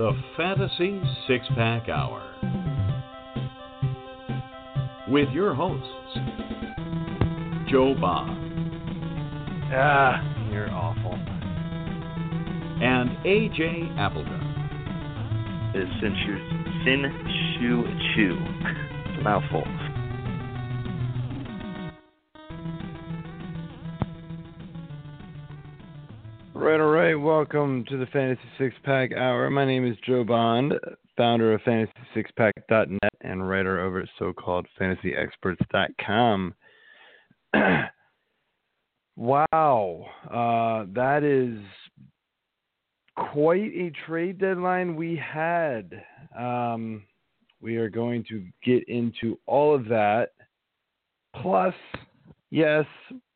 the Fantasy Six Pack Hour. With your hosts, Joe Bob. Ah, you're awful. And AJ Appleton. Is Sin Shu Sin Shu Chu. It's a mouthful. Welcome to the Fantasy Six Pack Hour. My name is Joe Bond, founder of FantasySixPack.net and writer over at SoCalledFantasyExperts.com. wow, uh, that is quite a trade deadline we had. Um, we are going to get into all of that. Plus, yes,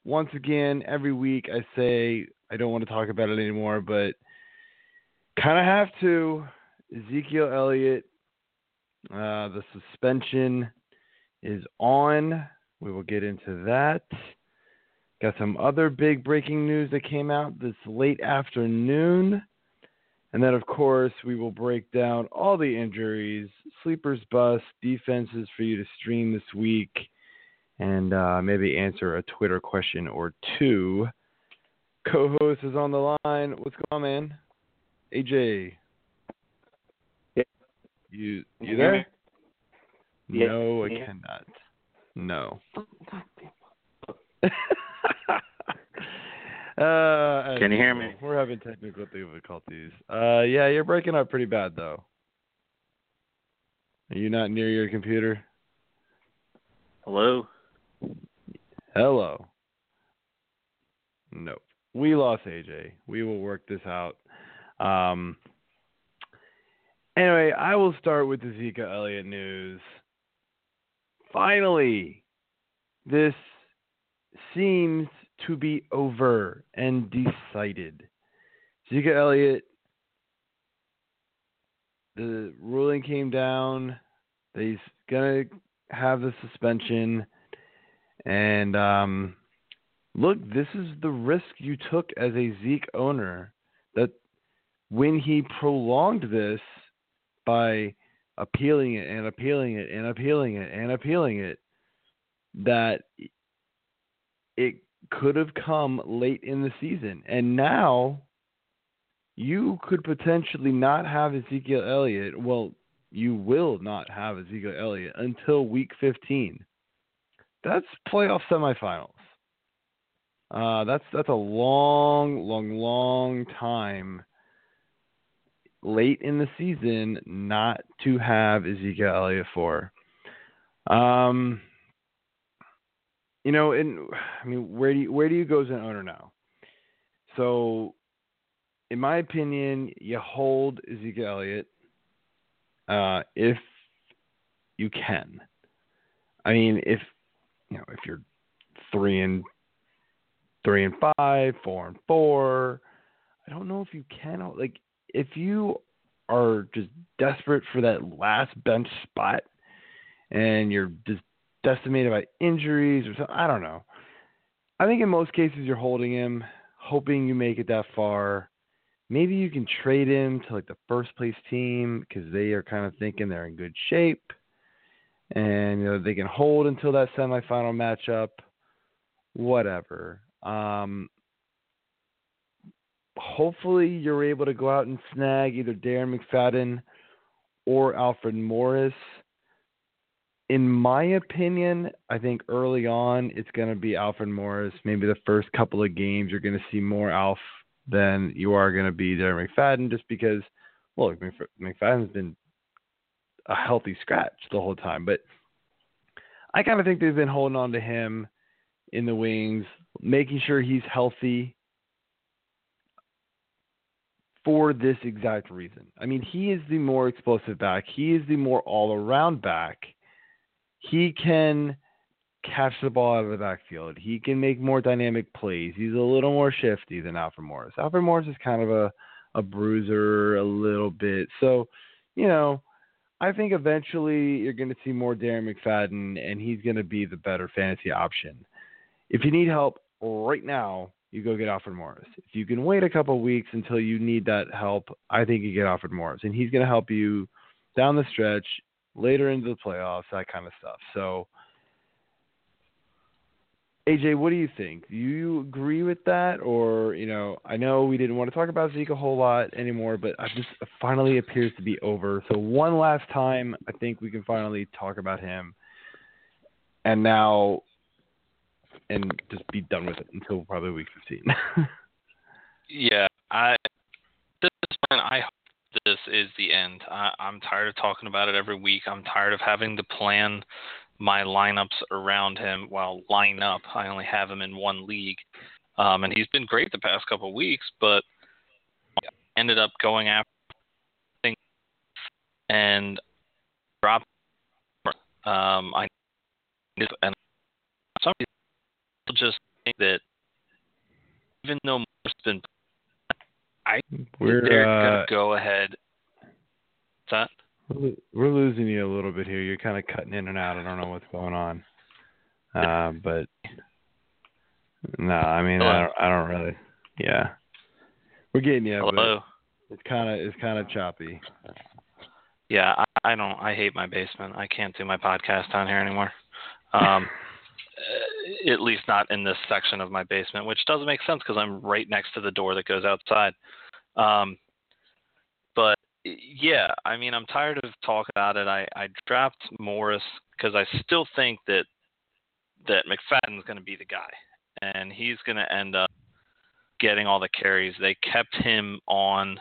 once again, every week I say I don't want to talk about it anymore, but kind of have to. Ezekiel Elliott, uh, the suspension is on. We will get into that. Got some other big breaking news that came out this late afternoon. And then, of course, we will break down all the injuries, sleepers bust, defenses for you to stream this week, and uh, maybe answer a Twitter question or two co-host is on the line. What's going on, man? AJ. Yeah. You you there? Yeah. No, I Yeah. cannot. No. uh, Can you hear me? We're having technical difficulties. Uh, yeah, you're breaking up pretty bad though. Are you not near your computer? Hello? Hello. Nope. We lost AJ. We will work this out. Um, anyway, I will start with the Zeke Elliott news. Finally, this seems to be over and decided. Zeke Elliott, the ruling came down. He's going to have the suspension. And um, look, this is the risk you took as a Zeke owner. That when he prolonged this by appealing it and appealing it and appealing it and appealing it, that it could have come late in the season. And now you could potentially not have Ezekiel Elliott. Well, you will not have Ezekiel Elliott until week 15. That's playoff semifinals. Uh, that's that's a long, long, long time late in the season not to have Ezekiel Elliott for. Um, you know, and I mean, where do you where do you go as an owner now? So, in my opinion, you hold Ezekiel Elliott uh, if you can. I mean, if you know, if you're three and three and five, four and four, I don't know if you can. Like, if you are just desperate for that last bench spot, and you're just decimated by injuries or something, I don't know. I think in most cases you're holding him, hoping you make it that far. Maybe you can trade him to like the first place team because they are kind of thinking they're in good shape and you know they can hold until that semifinal matchup whatever um hopefully you're able to go out and snag either Darren McFadden or Alfred Morris in my opinion I think early on it's going to be Alfred Morris maybe the first couple of games you're going to see more Alf than you are going to be Darren McFadden just because look McF- McFadden's been a healthy scratch the whole time. But I kind of think they've been holding on to him in the wings, making sure he's healthy for this exact reason. I mean, he is the more explosive back, he is the more all around back. He can catch the ball out of the backfield. He can make more dynamic plays. He's a little more shifty than Alfred Morris. Alfred Morris is kind of a, a bruiser a little bit. So, you know, I think eventually you're going to see more Darren McFadden, and he's going to be the better fantasy option. If you need help right now, you go get Alfred Morris. If you can wait a couple weeks until you need that help, I think you get Alfred Morris, and he's going to help you down the stretch, later into the playoffs, that kind of stuff. So, AJ, what do you think? Do you agree with that, or you know, I know we didn't want to talk about Zeke a whole lot anymore, but I just finally appears to be over. So one last time, I think we can finally talk about him, and now, and just be done with it until probably week fifteen. yeah, I. This point, I hope this is the end. I, I'm tired of talking about it every week. I'm tired of having to plan my lineups around him. Well, line up. I only have him in one league, um, and he's been great the past couple of weeks, but ended up going after and dropped. Um, I and just think that even though Moore's been, I We're, they're uh, gonna go ahead. What's that? We're losing you a little bit here. You're kind of cutting in and out. I don't know what's going on. Uh, but no, I mean, I don't, I don't really. Yeah, we're getting you, Hello. but it's kind of it's kind of choppy. Yeah, I, I don't. I hate my basement. I can't do my podcast down here anymore. Um, at least not in this section of my basement, which doesn't make sense because I'm right next to the door that goes outside. Um, but yeah, I mean, I'm tired of talking about it. I I dropped Morris because I still think that that McFadden's going to be the guy, and he's going to end up getting all the carries. They kept him on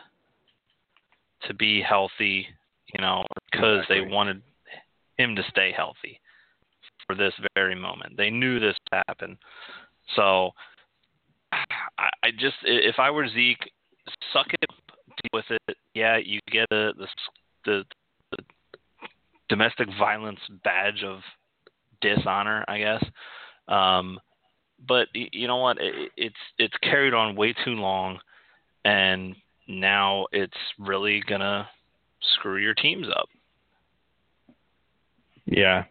to be healthy, you know, because they wanted him to stay healthy for this very moment. They knew this would happen. So I, I just, if I were Zeke, suck it, up, deal with it. Yeah, you get the the, the, the domestic violence badge of dishonor, I guess. Um, but you know what? It, it's it's carried on way too long, and now it's really gonna screw your teams up. Yeah.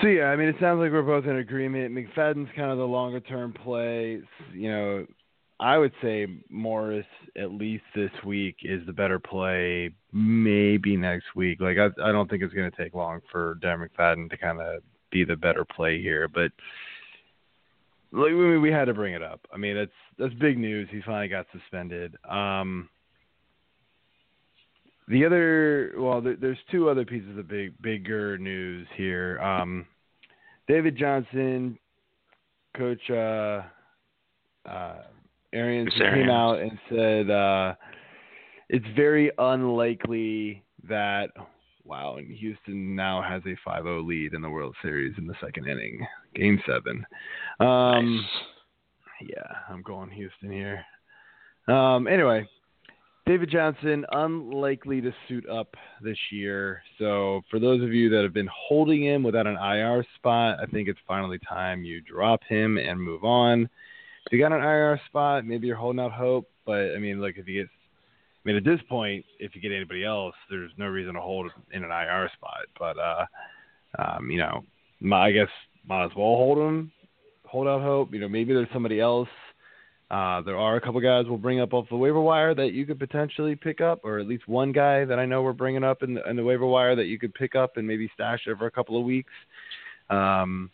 So yeah, I mean, it sounds like we're both in agreement. McFadden's kind of the longer term play. You know, I would say Morris at least this week is the better play. Maybe next week. Like I, I don't think it's going to take long for Dan McFadden to kind of be the better play here. But like we, we had to bring it up. I mean, that's that's big news. He finally got suspended. Um, the other, well, there, there's two other pieces of big, bigger news here. Um, David Johnson, Coach uh, uh, Arians came out and said uh, it's very unlikely that. Wow, and Houston now has a 5-0 lead in the World Series in the second inning, Game Seven. Um, Nice. yeah, I'm going Houston here. Um, anyway, David Johnson unlikely to suit up this year. So for those of you that have been holding him without an IR spot, I think it's finally time you drop him and move on. If you got an IR spot, maybe you're holding out hope. But I mean, look, if you get, I mean, at this point, if you get anybody else, there's no reason to hold in an IR spot. But uh, um, you know, my, I guess might as well hold him, hold out hope. You know, maybe there's somebody else. Uh, there are a couple guys we'll bring up off the waiver wire that you could potentially pick up, or at least one guy that I know we're bringing up in the, in the waiver wire that you could pick up and maybe stash over a couple of weeks. Um,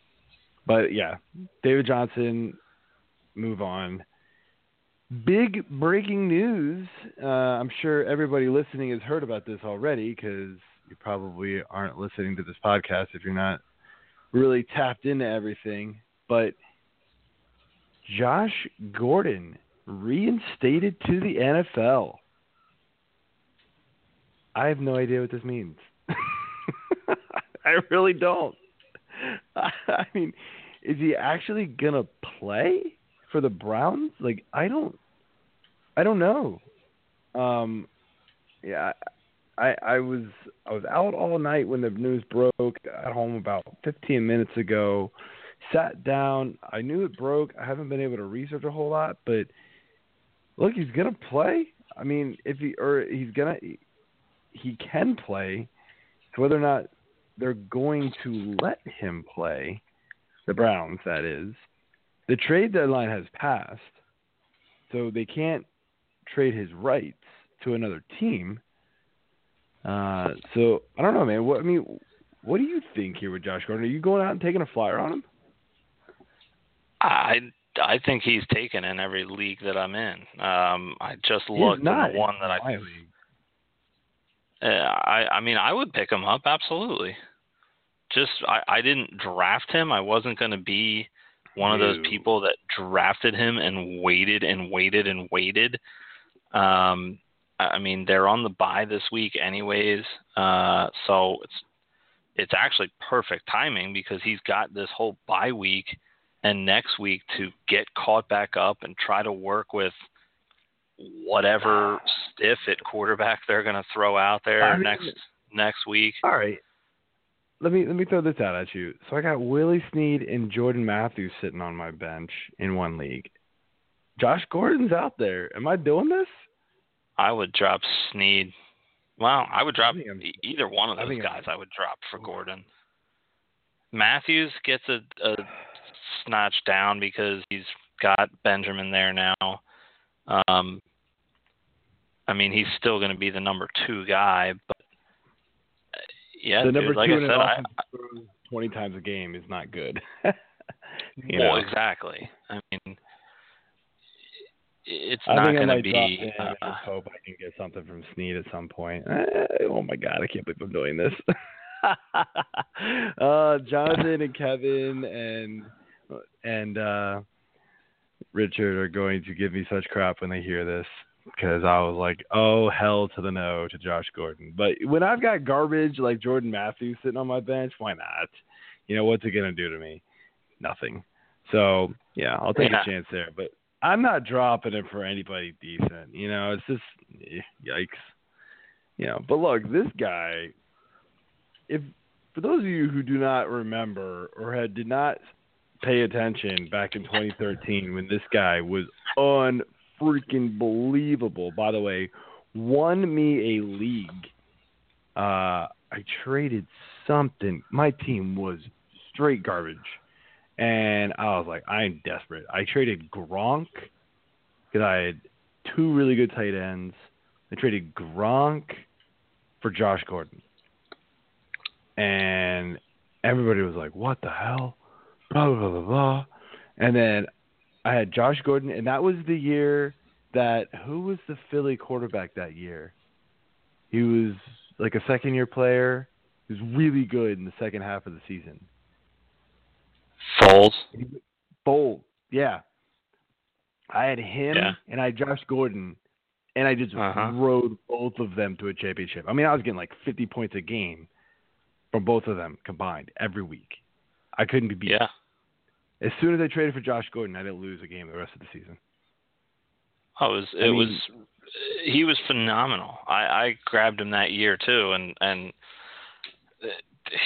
but yeah, David Johnson, move on. Big breaking news. Uh, I'm sure everybody listening has heard about this already because you probably aren't listening to this podcast if you're not really tapped into everything. But Josh Gordon reinstated to the NFL. I have no idea what this means. I really don't. I mean, is he actually gonna play for the Browns? Like, I don't, I don't know. Um, yeah, I, I was, I was out all night when the news broke. At home about 15 minutes ago. Sat down. I knew it broke. I haven't been able to research a whole lot, but look, he's gonna play. I mean, if he or he's gonna, he can play. So whether or not they're going to let him play, the Browns, that is, the trade deadline has passed, so they can't trade his rights to another team. Uh, so I don't know, man. What I mean, what do you think here with Josh Gordon? Are you going out and taking a flyer on him? I I think he's taken in every league that I'm in. Um, I just looked He's not the one that I. league. Uh, I I mean I would pick him up absolutely. Just I I didn't draft him. I wasn't going to be one of those people that drafted him and waited and waited and waited. Um, I I mean they're on the bye this week anyways, uh, so it's it's actually perfect timing because he's got this whole bye week and next week to get caught back up and try to work with whatever stiff at quarterback they're going to throw out there I mean- next next week. All right. Let me let me throw this out at you. So I got Willie Snead and Jordan Matthews sitting on my bench in one league. Josh Gordon's out there. Am I doing this? I would drop Snead. Well, I would drop I I'm- either one of I those I'm- guys. I would drop for Gordon. Matthews gets a, a snatch down because he's got Benjamin there now. Um, I mean, he's still going to be the number two guy, but uh, yeah, the dude, number like two I in said, I, offense that throws twenty times a game is not good. you well, know? exactly. I mean, it's I not going to be. Uh, just hope I can get something from Snead at some point. Eh, oh my god, I can't believe I'm doing this. uh, Jonathan and Kevin and and uh, Richard are going to give me such crap when they hear this because I was like, oh hell to the no to Josh Gordon. But when I've got garbage like Jordan Matthews sitting on my bench, why not? You know what's it gonna do to me? Nothing. So yeah, I'll take Yeah. a chance there. But I'm not dropping it for anybody decent. You know, it's just eh, yikes. You know, but look, this guy. If for those of you who do not remember or had did not pay attention back in 2013 when this guy was unfreaking believable. By the way, won me a league. Uh, I traded something. My team was straight garbage. And I was like, I'm desperate. I traded Gronk because I had two really good tight ends. I traded Gronk for Josh Gordon. And everybody was like, what the hell? Blah, blah, blah, blah. And then I had Josh Gordon, and that was the year that who was the Philly quarterback that year? He was like a second year player. He was really good in the second half of the season. Foles. Bold, yeah. I had him Yeah. and I had Josh Gordon, and I just Uh-huh. rode both of them to a championship. I mean, I was getting like 50 points a game from both of them combined every week. I couldn't be beat. Yeah. As soon as I traded for Josh Gordon, I didn't lose a game the rest of the season. Oh, it was I it mean- was he was phenomenal. I I grabbed him that year too, and and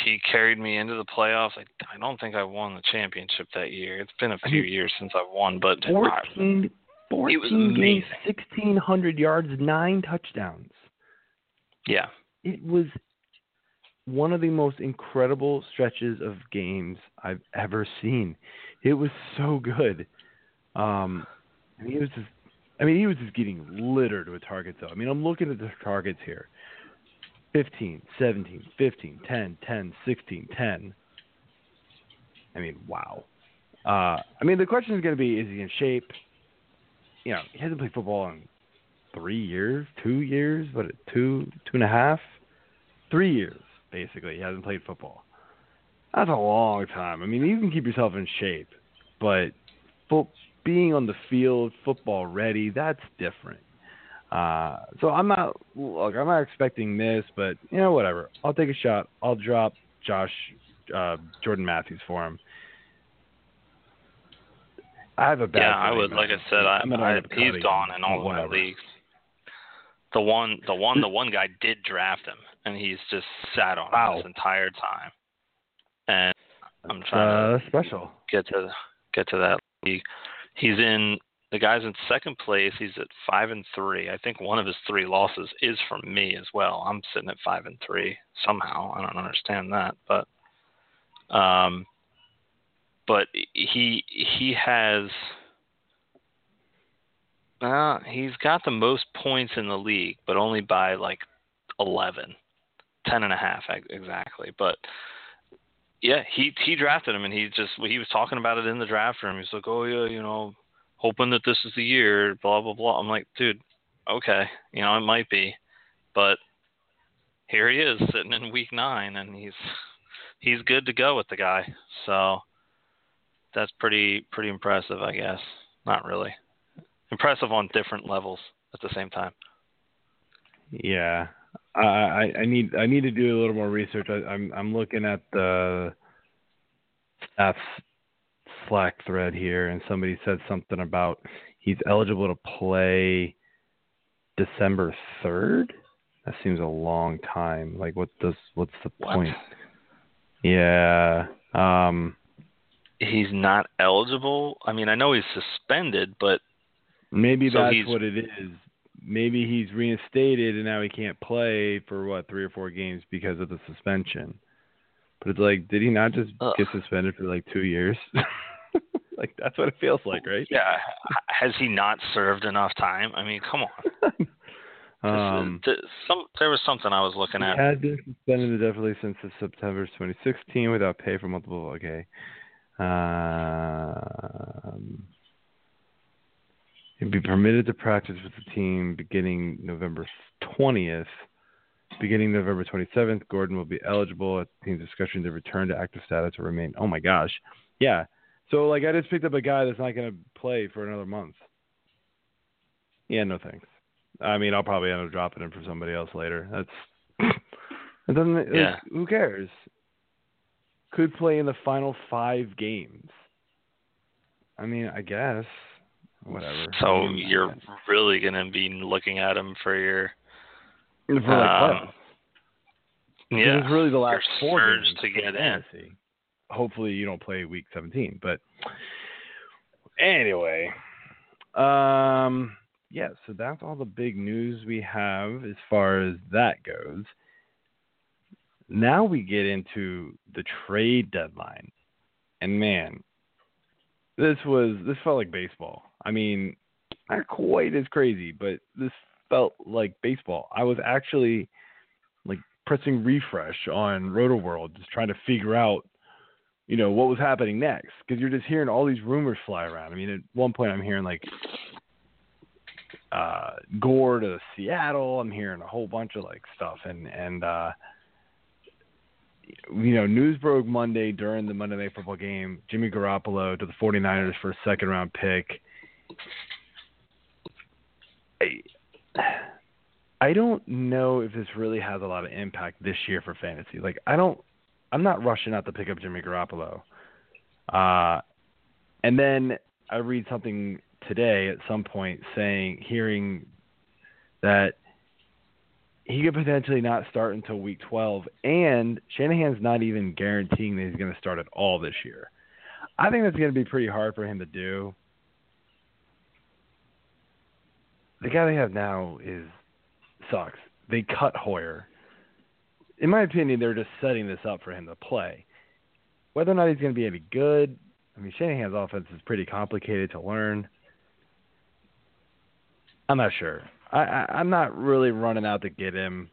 he carried me into the playoffs. I I don't think I won the championship that year. It's been a few mean, years since I've won, but 14, He 14 was games, 1,600 yards, nine touchdowns. yeah, It was one of the most incredible stretches of games I've ever seen. It was so good. Um, and he was just, I mean, he was just getting littered with targets, though. I mean, I'm looking at the targets here 15, 17, 15, 10, 10, 16, 10. I mean, wow. Uh, I mean, the question is going to be is he in shape? You know, he hasn't played football in three years, two years, what, two, two and a half, three years, basically. He hasn't played football. That's a long time. I mean, you can keep yourself in shape, but fo- being on the field, football ready, that's different. Uh, so I'm not look. I'm not expecting this, but you know, whatever. I'll take a shot. I'll drop Josh uh, Jordan Matthews for him. I have a bad. yeah. I feeling would, about like I said, I, I'm gonna I end up he's cutting gone him, in all but of my leagues. The one, the one, the one guy did draft him, and he's just sat on Wow. him this entire time. And I'm trying uh, special. get to get to that league. He's in the guy's in second place. He's at five and three. I think one of his three losses is from me as well. I'm sitting at five and three somehow. I don't understand that, but um, but he he has uh, he's got the most points in the league, but only by like 11, 10 and a half exactly. But yeah, he he drafted him, and he just he was talking about it in the draft room. He's like, oh yeah, you know, hoping that this is the year, blah blah blah. I'm like, dude, okay, you know, it might be, but here he is sitting in week nine, and he's he's good to go with the guy. So that's pretty pretty impressive, I guess. Not really impressive on different levels at the same time. Yeah, I I need I need to do a little more research. I, I'm I'm looking at the staff Slack thread here, and somebody said something about he's eligible to play December third. That seems a long time. Like, what does what's the what? point? Yeah. Um. He's not eligible. I mean, I know he's suspended, but maybe so that's what it is. Maybe he's reinstated and now he can't play for what three or four games because of the suspension. But it's like, did he not just Ugh. get suspended for like two years? like that's what it feels like, right? yeah, has he not served enough time? I mean, come on. This- um, some there was something I was looking he at. had been suspended indefinitely since September 2016 without pay for multiple. Okay. Um, he'd be permitted to practice with the team beginning November 20th. Beginning November 27th, Gordon will be eligible at the team's discretion to return to active status or remain. Oh my gosh, yeah. So like I just picked up a guy that's not going to play for another month. Yeah, no thanks. I mean, I'll probably end up dropping him for somebody else later. That's it doesn't. like, Yeah. who cares? Could play in the final five games. I mean, I guess. Whatever. So I mean, you're really gonna be looking at him for your for like um, yeah It's really the last four surge to get in. Hopefully you don't play week 17, but anyway, um, yeah. So that's all the big news we have as far as that goes. Now we get into the trade deadline, and man, this was this felt like baseball. I mean, not quite as crazy, but this felt like baseball. I was actually like pressing refresh on Rotoworld, just trying to figure out, you know, what was happening next. Because you're just hearing all these rumors fly around. I mean, at one point I'm hearing like uh, Gore to Seattle. I'm hearing a whole bunch of like stuff, and and uh, you know, news broke Monday during the Monday Night Football game. Jimmy Garoppolo to the 49ers for a second round pick. I, I don't know if this really has a lot of impact this year for fantasy. Like I don't I'm not rushing out to pick up Jimmy Garoppolo. Uh and then I read something today at some point saying hearing that he could potentially not start until week 12 and Shanahan's not even guaranteeing that he's going to start at all this year. I think that's going to be pretty hard for him to do. The guy they have now is sucks. They cut Hoyer. In my opinion, they're just setting this up for him to play. Whether or not he's going to be any good, I mean, Shanahan's offense is pretty complicated to learn. I'm not sure. I, I I'm not really running out to get him.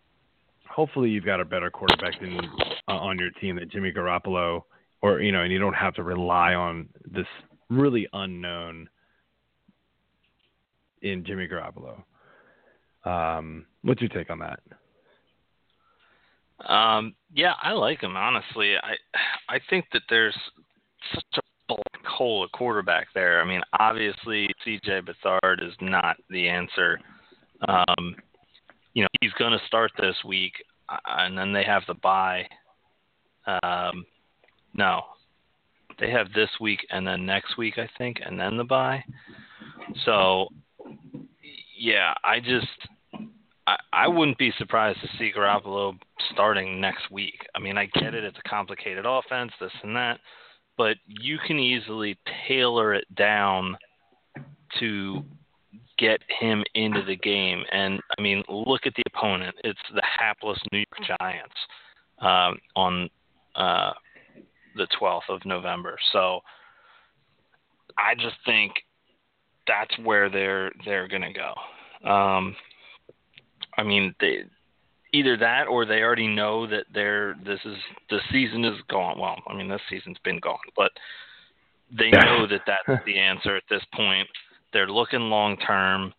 Hopefully, you've got a better quarterback than uh, on your team than Jimmy Garoppolo, or you know, and you don't have to rely on this really unknown in Jimmy Garoppolo. Um, what's your take on that? Um, yeah, I like him honestly. I I think that there's such a black hole at quarterback there. I mean, obviously C.J. Beathard is not the answer. Um, you know, he's going to start this week, uh, and then they have the bye. Um, no, they have this week and then next week, I think, and then the bye. So, yeah, I just I, I wouldn't be surprised to see Garoppolo starting next week. I mean, I get it; it's a complicated offense, this and that, but you can easily tailor it down to get him into the game. And I mean, look at the opponent; it's the hapless New York Giants um, on uh, the 12th of November. So I just think that's where they're they're gonna go. Um, I mean, they either that or they already know that they're this is the season is gone. Well, I mean, this season's been gone, but they know that that's the answer at this point. They're looking long term,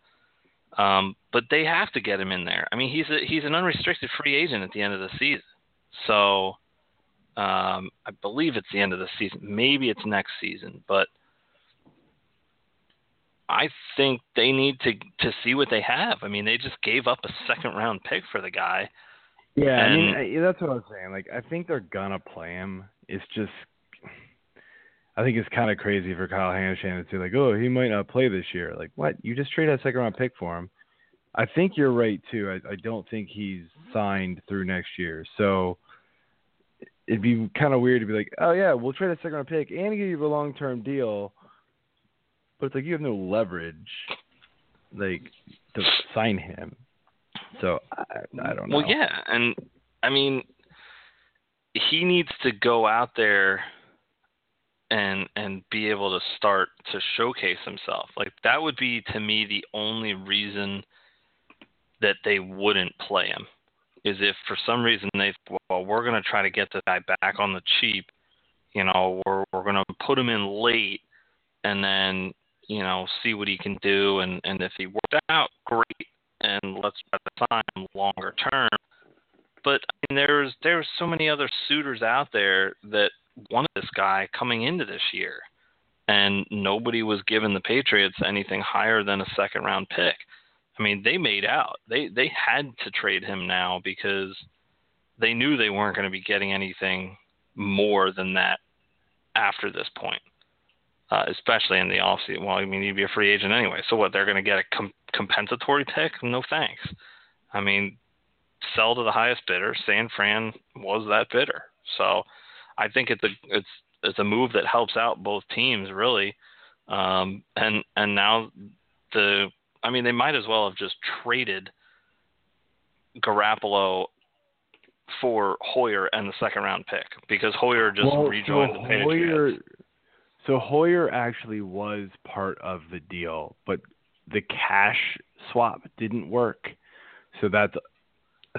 um, but they have to get him in there. I mean, he's a, he's an unrestricted free agent at the end of the season, so um, I believe it's the end of the season. Maybe it's next season, but I think they need to to see what they have. I mean, they just gave up a second round pick for the guy. Yeah, and, I mean I, that's what I was saying. Like, I think they're gonna play him. It's just, I think it's kind of crazy for Kyle Shanahan to say like, oh, he might not play this year. Like, what? You just traded a second round pick for him. I think you're right too. I, I don't think he's signed through next year. So it'd be kind of weird to be like, oh yeah, we'll trade a second round pick and give you a long term deal but it's like you have no leverage, like to sign him. So I, I don't know. Well, yeah, and I mean, he needs to go out there and and be able to start to showcase himself. Like that would be to me the only reason that they wouldn't play him is if for some reason they well we're going to try to get the guy back on the cheap, you know, we're we're going to put him in late and then you know, see what he can do, and and if he worked out, great, and let's try to sign him longer term. But I mean, there's there's so many other suitors out there that wanted this guy coming into this year, and nobody was giving the Patriots anything higher than a second round pick. I mean, they made out. They they had to trade him now because they knew they weren't going to be getting anything more than that after this point uh, especially in the offseason. Well, I mean, you'd be a free agent anyway. So what? They're going to get a com- compensatory pick? No thanks. I mean, sell to the highest bidder. San Fran was that bidder. So I think it's a it's it's a move that helps out both teams really. Um, and and now the I mean they might as well have just traded Garoppolo for Hoyer and the second round pick because Hoyer just well, rejoined well, the Patriots. Hoyer, so Hoyer actually was part of the deal, but the cash swap didn't work. So that's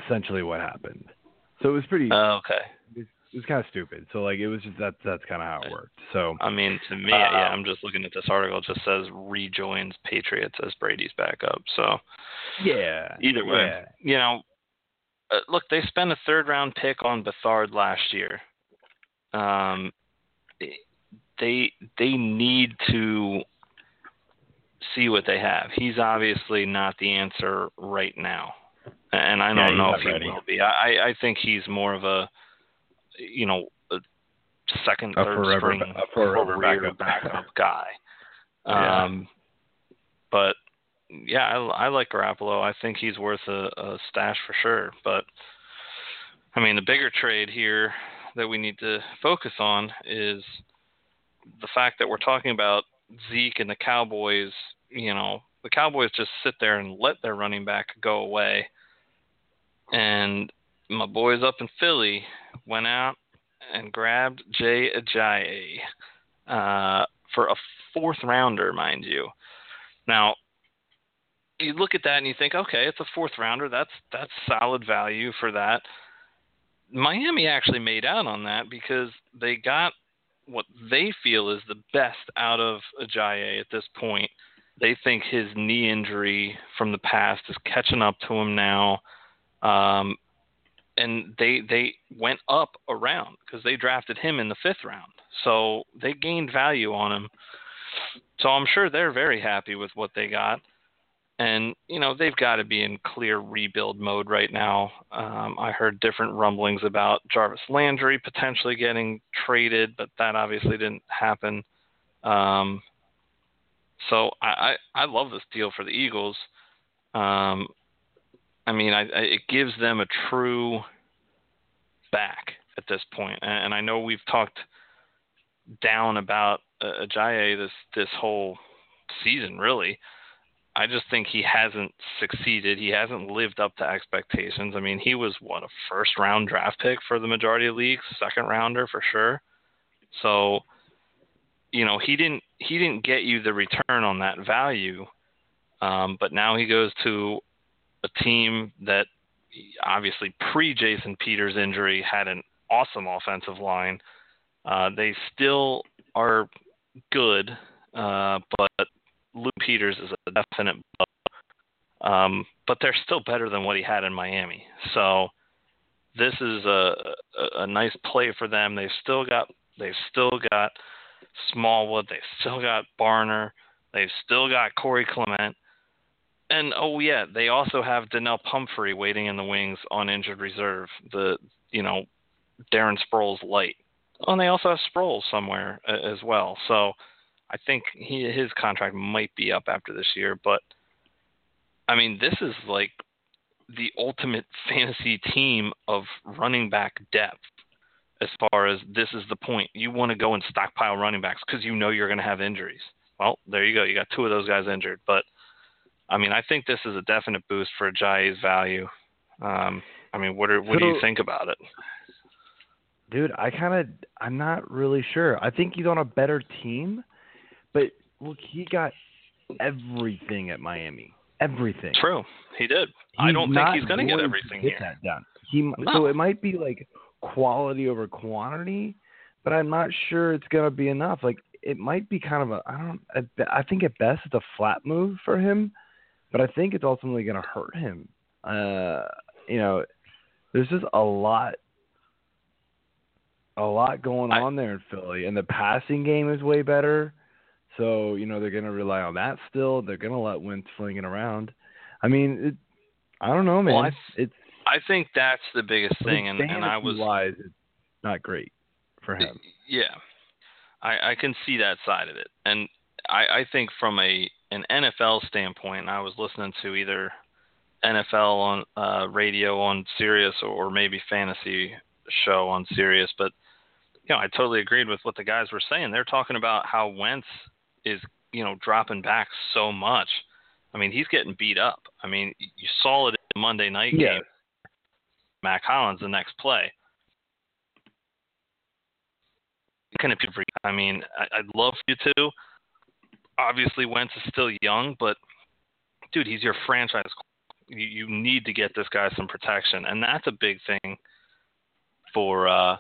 essentially what happened. So it was pretty. Oh, okay. It was, it was kind of stupid. So like it was just that that's kind of how it worked. So I mean, to me, uh, yeah, I'm just looking at this article. It just says rejoins Patriots as Brady's backup. So yeah. Either way, yeah. you know, uh, look, they spent a third round pick on Beathard last year. Um, they they need to see what they have. He's obviously not the answer right now, and I don't yeah, know if he ready. will be. I I think he's more of a you know a second A third forever string a forever career backup. guy. Yeah. Um, but yeah, I, I like Garoppolo. I think he's worth a, a stash for sure. But I mean, the bigger trade here that we need to focus on is the fact that we're talking about Zeke and the Cowboys, you know, the Cowboys just sit there and let their running back go away. And my boys up in Philly went out and grabbed Jay Ajayi uh, for a fourth rounder, mind you. Now, you look at that and you think, okay, it's a fourth rounder. That's that's solid value for that. Miami actually made out on that because they got what they feel is the best out of Ajayi at this point. They think his knee injury from the past is catching up to him now, um, and they they went up a round because they drafted him in the fifth round, so they gained value on him. So I'm sure they're very happy with what they got and you know they've got to be in clear rebuild mode right now. Um, I heard different rumblings about Jarvis Landry potentially getting traded, but that obviously didn't happen. Um, so I, I I love this deal for the Eagles. Um, I mean, I, I, it gives them a true back at this point, and, and I know we've talked down about uh, Ajayi this this whole season, really. I just think he hasn't succeeded. He hasn't lived up to expectations. I mean, he was what a first round draft pick for the majority of leagues, second rounder for sure. So, you know, he didn't he didn't get you the return on that value. Um, but now he goes to a team that obviously pre Jason Peters injury had an awesome offensive line. Uh, they still are good, uh, but Luke Peters is a definite. Um, but they're still better than what he had in Miami. So this is a, a, a nice play for them. They've still got they've still got Smallwood. They've still got Barner. They've still got Corey Clement. And oh yeah, they also have Donnel Pumphrey waiting in the wings on injured reserve. The you know Darren Sproles light. Oh, and they also have Sproles somewhere as well. So I think he, his contract might be up after this year. But I mean, this is like the ultimate fantasy team of running back depth. As far as this is the point, you want to go and stockpile running backs because you know you're going to have injuries. Well, there you go. You got two of those guys injured, but I mean, I think this is a definite boost for Ajayi's value. Um, I mean, what are, what so, do you think about it? Dude, I kind of I'm not really sure. I think he's on a better team, but look, he got everything at Miami. Everything. True, he did. He's I don't think he's going to get everything get here. That done. He no. so it might be like quality over quantity, but I'm not sure it's going to be enough. Like it might be kind of a I don't I, I think at best it's a flat move for him but I think it's ultimately going to hurt him. Uh, you know, there's just a lot, a lot going on there in Philly, and the passing game is way better. So you know they're going to rely on that still. They're going to let Wentz fling it around. I mean, it, I don't know, man. Well, I, it's I think that's the biggest thing, and, and I was wise, it's not great for him. Yeah, I, I can see that side of it, and I, I think from a an NFL standpoint, I was listening to either NFL on uh, radio on Sirius or maybe fantasy show on Sirius, but you know, I totally agreed with what the guys were saying. They're talking about how Wentz is, you know, dropping back so much. I mean, he's getting beat up. I mean, you saw it in the Monday night yeah. game. Mack Hollins the next play. Kind of, I mean, I'd love for you to obviously Wentz is still young, but dude, he's your franchise. You, you need to get this guy some protection, and that's a big thing for. uh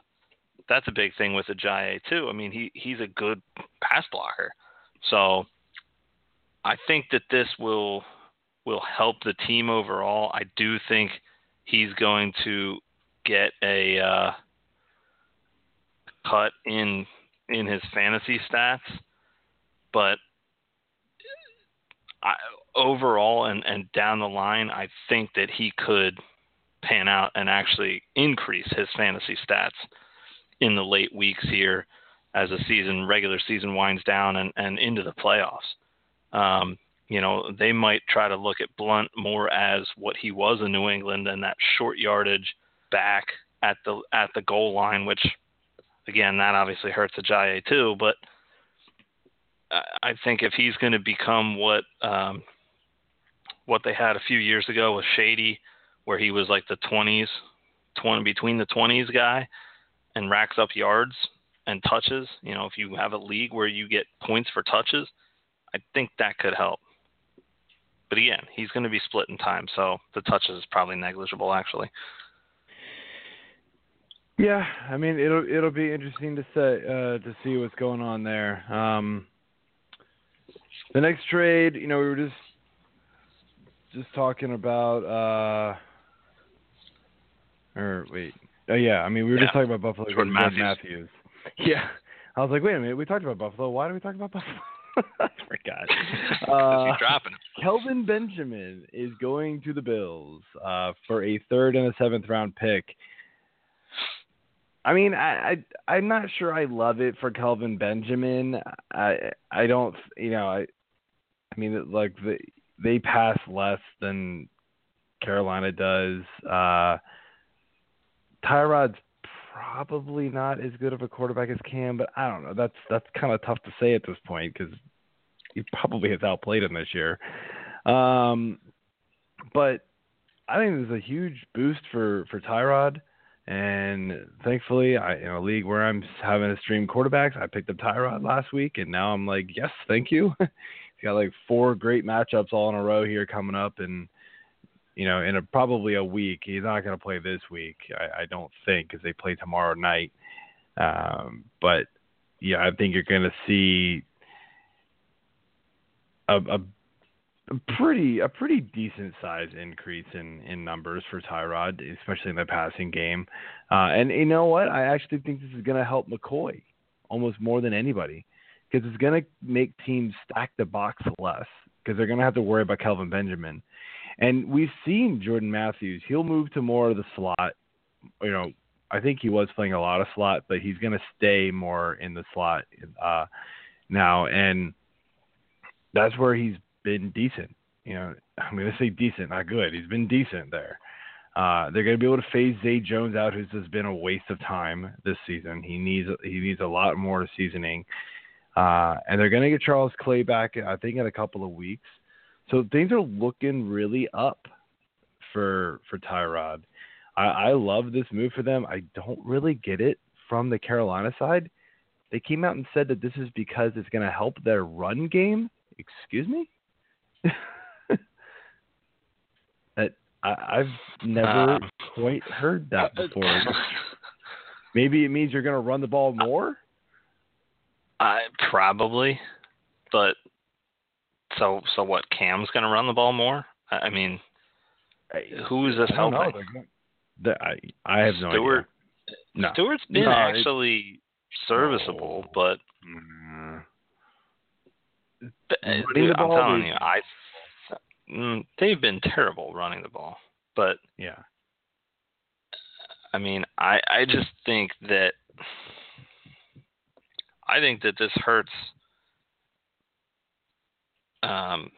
That's a big thing with Ajayi too. I mean, he he's a good pass blocker, so I think that this will will help the team overall. I do think he's going to get a uh, cut in in his fantasy stats, but I, overall and, and down the line, I think that he could pan out and actually increase his fantasy stats in the late weeks here as the season, regular season winds down and, and into the playoffs. Um, you know, they might try to look at Blount more as what he was in New England and that short yardage back at the at the goal line, which again that obviously hurts Ajayi too, but – I think if he's going to become what um, what they had a few years ago with Shady, where he was like the 20s, 20 between the 20s guy, and racks up yards and touches. You know, if you have a league where you get points for touches, I think that could help. But again, he's going to be split in time, so the touches is probably negligible actually. Yeah, I mean it'll it'll be interesting to say uh, to see what's going on there. Um, the next trade, you know, we were just just talking about uh or wait. Oh yeah, I mean we were yeah. just talking about Buffalo Jordan Matthews. Matthews. Yeah. I was like, wait a minute, we talked about Buffalo. Why do we talk about Buffalo? I forgot. Uh, dropping. Kelvin Benjamin is going to the Bills uh, for a third and a seventh round pick. I mean, I, I I'm not sure I love it for Kelvin Benjamin. I I don't, you know, I I mean, like they they pass less than Carolina does. Uh, Tyrod's probably not as good of a quarterback as Cam, but I don't know. That's that's kind of tough to say at this point because he probably has outplayed him this year. Um, but I think there's a huge boost for for Tyrod And thankfully, I in a league where I'm having to stream quarterbacks, I picked up Tyrod last week, and now I'm like, yes, thank you. He's got like four great matchups all in a row here coming up, and you know, in a probably a week. He's not going to play this week, I, I don't think, because they play tomorrow night. Um, but yeah, I think you're going to see a, a a pretty a pretty decent size increase in in numbers for Tyrod, especially in the passing game. Uh, and you know what? I actually think this is going to help McCoy almost more than anybody because it's going to make teams stack the box less because they're going to have to worry about Kelvin Benjamin. And we've seen Jordan Matthews; he'll move to more of the slot. You know, I think he was playing a lot of slot, but he's going to stay more in the slot uh, now, and that's where he's been decent. You know, I'm going to say decent, not good. He's been decent there. Uh, they're going to be able to phase Zay Jones out, who's just been a waste of time this season. He needs he needs a lot more seasoning, uh, and they're going to get Charles Clay back, I think, in a couple of weeks. So things are looking really up for for Tyrod. I, I love this move for them. I don't really get it from the Carolina side. They came out and said that this is because it's going to help their run game. Excuse me. that I, I've never uh, quite heard that before. Maybe it means you're going to run the ball more. I probably, but so so what? Cam's going to run the ball more. I mean, who is this helping? I I have no Stewart, idea. No. Stewart's been no, actually serviceable, no. but mm. dude, I'm telling you, I mm, they've been terrible running the ball. But yeah, I mean, I I just think that I think that this hurts. Um,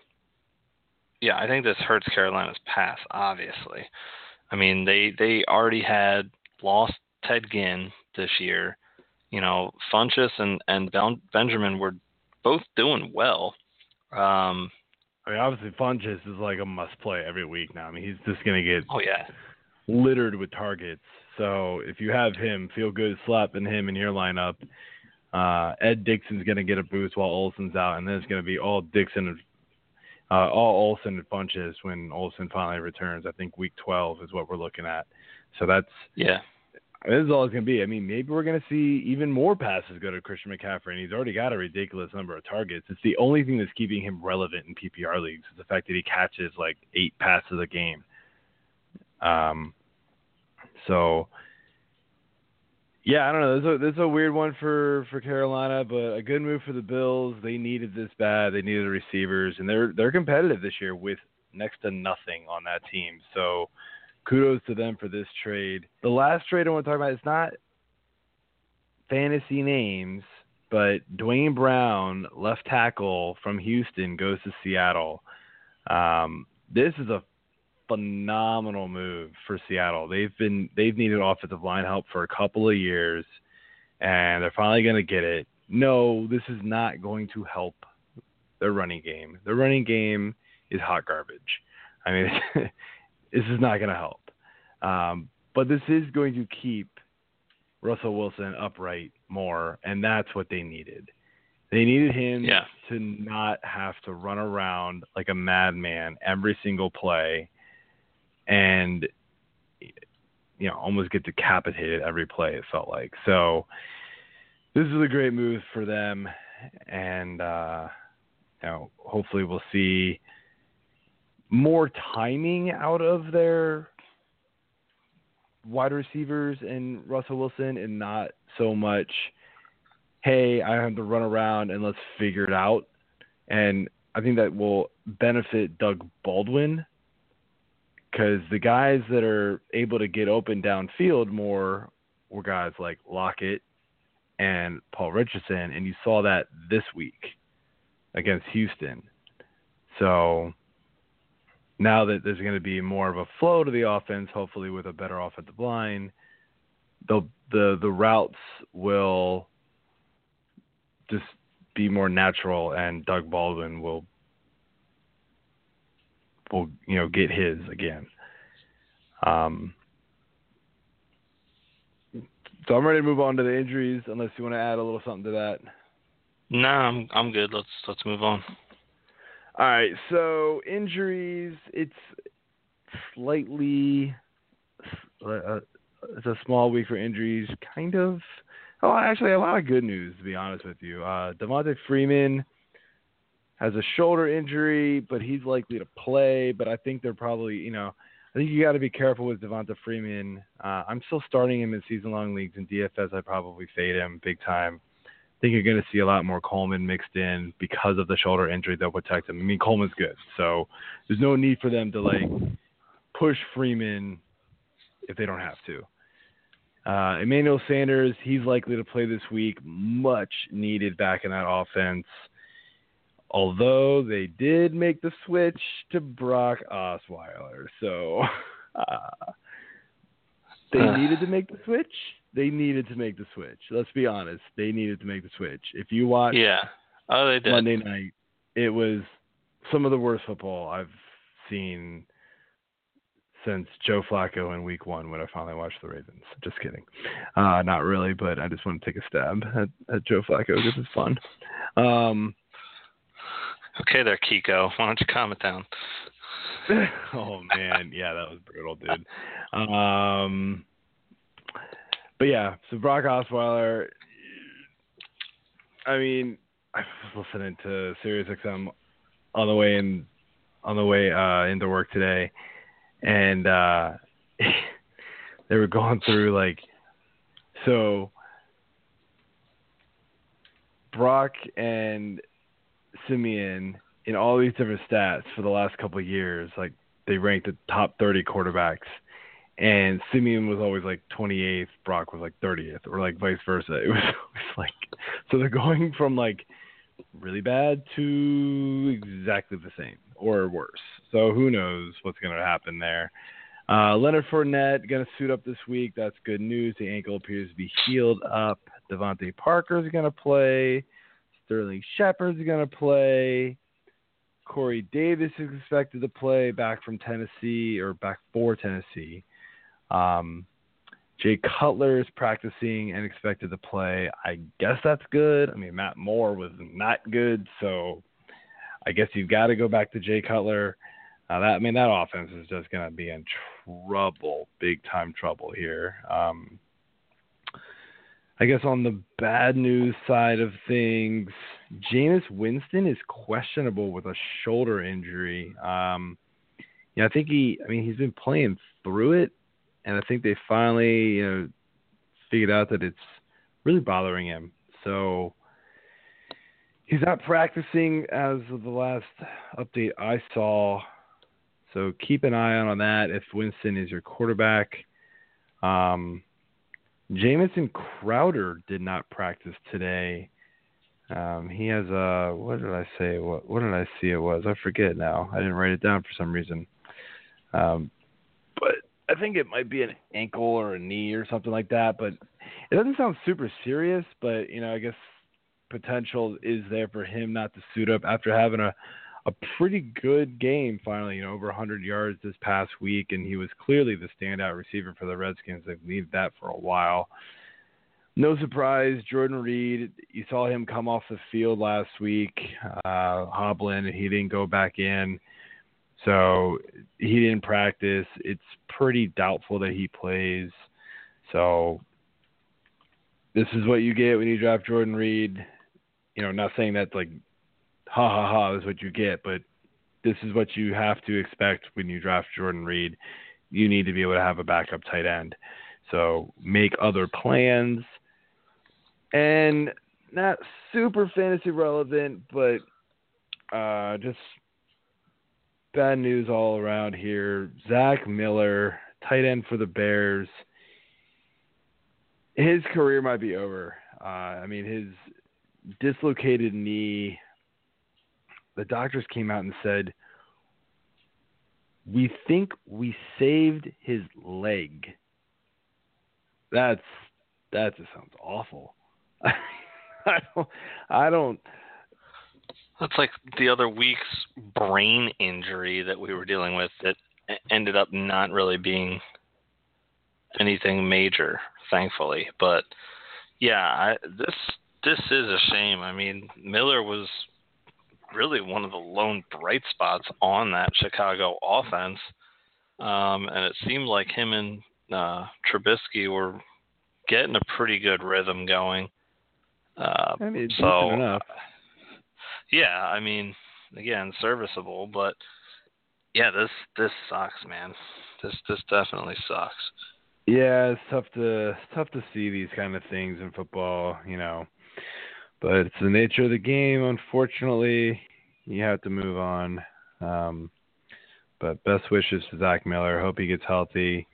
yeah, I think this hurts Carolina's pass. Obviously, I mean they they already had lost Ted Ginn this year. You know, Funchess and and Benjamin were both doing well. Um, I mean, obviously Funchess is like a must play every week now. I mean, he's just gonna get oh yeah littered with targets. So if you have him, feel good slapping him in your lineup. Uh, Ed Dickson's gonna get a boost while Olsen's out, and then it's gonna be all Dixon and uh, all Olsen and Funchess when Olson finally returns. I think week 12 is what we're looking at. So that's yeah. This is all it's going to be. I mean, maybe we're going to see even more passes go to Christian McCaffrey, and he's already got a ridiculous number of targets. It's the only thing that's keeping him relevant in PPR leagues is the fact that he catches like eight passes a game. Um, so yeah, I don't know. This is a, this is a weird one for for Carolina, but a good move for the Bills. They needed this bad. They needed the receivers, and they're they're competitive this year with next to nothing on that team. So kudos to them for this trade. The last trade I want to talk about is not fantasy names, but Duane Brown, left tackle from Houston, goes to Seattle. Um, this is a phenomenal move for Seattle. They've been they've needed offensive line help for a couple of years, and they're finally going to get it. No, this is not going to help their running game. Their running game is hot garbage. I mean, this is not going to help. Um, but this is going to keep Russell Wilson upright more, and that's what they needed. They needed him yeah. to not have to run around like a madman every single play and you know almost get decapitated every play it felt like. So this is a great move for them and uh you know hopefully we'll see more timing out of their wide receivers and Russell Wilson and not so much hey I have to run around and let's figure it out. And I think that will benefit Doug Baldwin because the guys that are able to get open downfield more were guys like Lockett and Paul Richardson, and you saw that this week against Houston. So now that there's going to be more of a flow to the offense, hopefully with a better offensive line, the the the routes will just be more natural, and Doug Baldwin will will you know get his again. Um, So I'm ready to move on to the injuries, unless you want to add a little something to that. No, I'm I'm good. Let's let's move on. All right, so injuries. It's slightly. Uh, it's a small week for injuries, kind of. Oh, actually, a lot of good news to be honest with you. Uh, Devonta Freeman has a shoulder injury, but he's likely to play. But I think they're probably, you know, I think you got to be careful with Devonta Freeman. Uh, I'm still starting him in season-long leagues and DFS. I probably fade him big time. I think you're going to see a lot more Coleman mixed in because of the shoulder injury. They'll protect him. I mean, Coleman's good, so there's no need for them to like push Freeman if they don't have to. Uh, Emmanuel Sanders, he's likely to play this week. Much needed back in that offense. Although they did make the switch to Brock Osweiler, so uh, they needed to make the switch. They needed to make the switch. Let's be honest. They needed to make the switch. If you watch Yeah. Oh, they did. Monday night, it was some of the worst football I've seen since Joe Flacco in Week One when I finally watched the Ravens. Just kidding, uh, not really, but I just want to take a stab at, at Joe Flacco because it's fun. Um, Okay, there, Kiko. Why don't you calm it down? oh man, yeah, that was brutal, dude. Um, but yeah, so Brock Osweiler. I mean, I was listening to Sirius XM on the way in, on the way uh, into work today, and uh, they were going through like, so Brock and Siemian in all these different stats for the last couple years, like they ranked the top 30 quarterbacks, and Siemian was always like 28th, Brock was like 30th, or like vice versa. It was, it was like so they're going from like really bad to exactly the same or worse. So who knows what's going to happen there. Uh, Leonard Fournette going to suit up this week. That's good news. The ankle appears to be healed up. DeVante Parker is going to play. Sterling Shepard's going to play. Corey Davis is expected to play back from Tennessee or back for Tennessee. Um, Jay Cutler is practicing and expected to play. I guess that's good. I mean, Matt Moore was not good, so I guess you've got to go back to Jay Cutler. Uh, that I mean, that offense is just going to be in trouble, big time trouble here. Um, I guess on the bad news side of things, Jameis Winston is questionable with a shoulder injury. Um, I think he. I mean, he's been playing through it, and I think they finally, you know, figured out that it's really bothering him. So he's not practicing as of the last update I saw. So keep an eye out on that if Winston is your quarterback. Um, Jamison Crowder did not practice today. Um, he has a what did I say? What what did I see it was? I forget now. I didn't write it down for some reason. Um, but I think it might be an ankle or a knee or something like that. But it doesn't sound super serious. But you know, I guess potential is there for him not to suit up after having a a pretty good game finally, you know, over 100 yards this past week, and he was clearly the standout receiver for the Redskins. They've needed that for a while. No surprise, Jordan Reed, you saw him come off the field last week, uh, hobbling, and he didn't go back in. So he didn't practice. It's pretty doubtful that he plays. So this is what you get when you draft Jordan Reed. You know, not saying that like ha ha ha is what you get, but this is what you have to expect when you draft Jordan Reed. You need to be able to have a backup tight end. So make other plans. And not super fantasy relevant, but uh, just bad news all around here. Zach Miller, tight end for the Bears. His career might be over. Uh, I mean, his dislocated knee the doctors came out and said, "We think we saved his leg." That's that just sounds awful. I don't. I don't. That's like the other week's brain injury that we were dealing with that ended up not really being anything major, thankfully. But yeah, I, this this is a shame. I mean, Miller was really one of the lone bright spots on that Chicago offense, um, and it seemed like him and uh, Trubisky were getting a pretty good rhythm going. Uh, I mean, so, enough. yeah, I mean, again, serviceable, but yeah, this this sucks, man. This this definitely sucks. Yeah, it's tough to tough to see these kind of things in football, you know. But it's the nature of the game. Unfortunately, you have to move on. Um, but best wishes to Zach Miller. Hope he gets healthy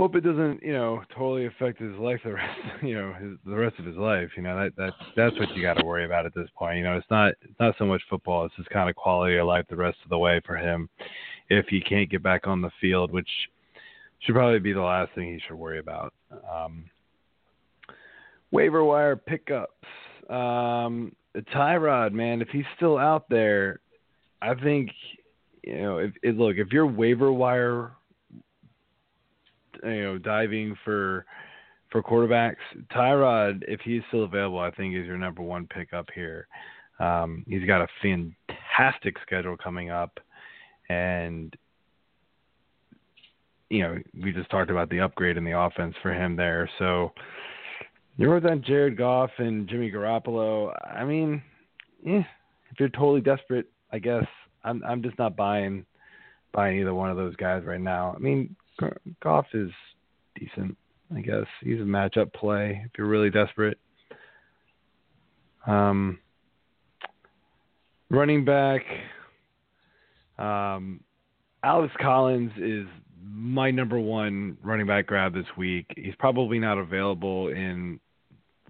hope it doesn't, you know, totally affect his life the rest, you know, his, the rest of his life. You know, that that's that's what you got to worry about at this point. You know, it's not it's not so much football; it's just kind of quality of life the rest of the way for him. If he can't get back on the field, which should probably be the last thing he should worry about. Um, waiver wire pickups. Um, Tyrod, man, if he's still out there, I think you know. If, if look, if you're waiver wire you know diving for for quarterbacks. Tyrod, if he's still available, I think is your number one pickup here. Um, he's got a fantastic schedule coming up, and you know we just talked about the upgrade in the offense for him there. So you're on Jared Goff and Jimmy Garoppolo. I mean, if you're totally desperate, I guess I'm I'm just not buying buying either one of those guys right now. I mean, Goff is decent, I guess. He's a matchup play if you're really desperate. Um, running back, um, Alex Collins is my number one running back grab this week. He's probably not available in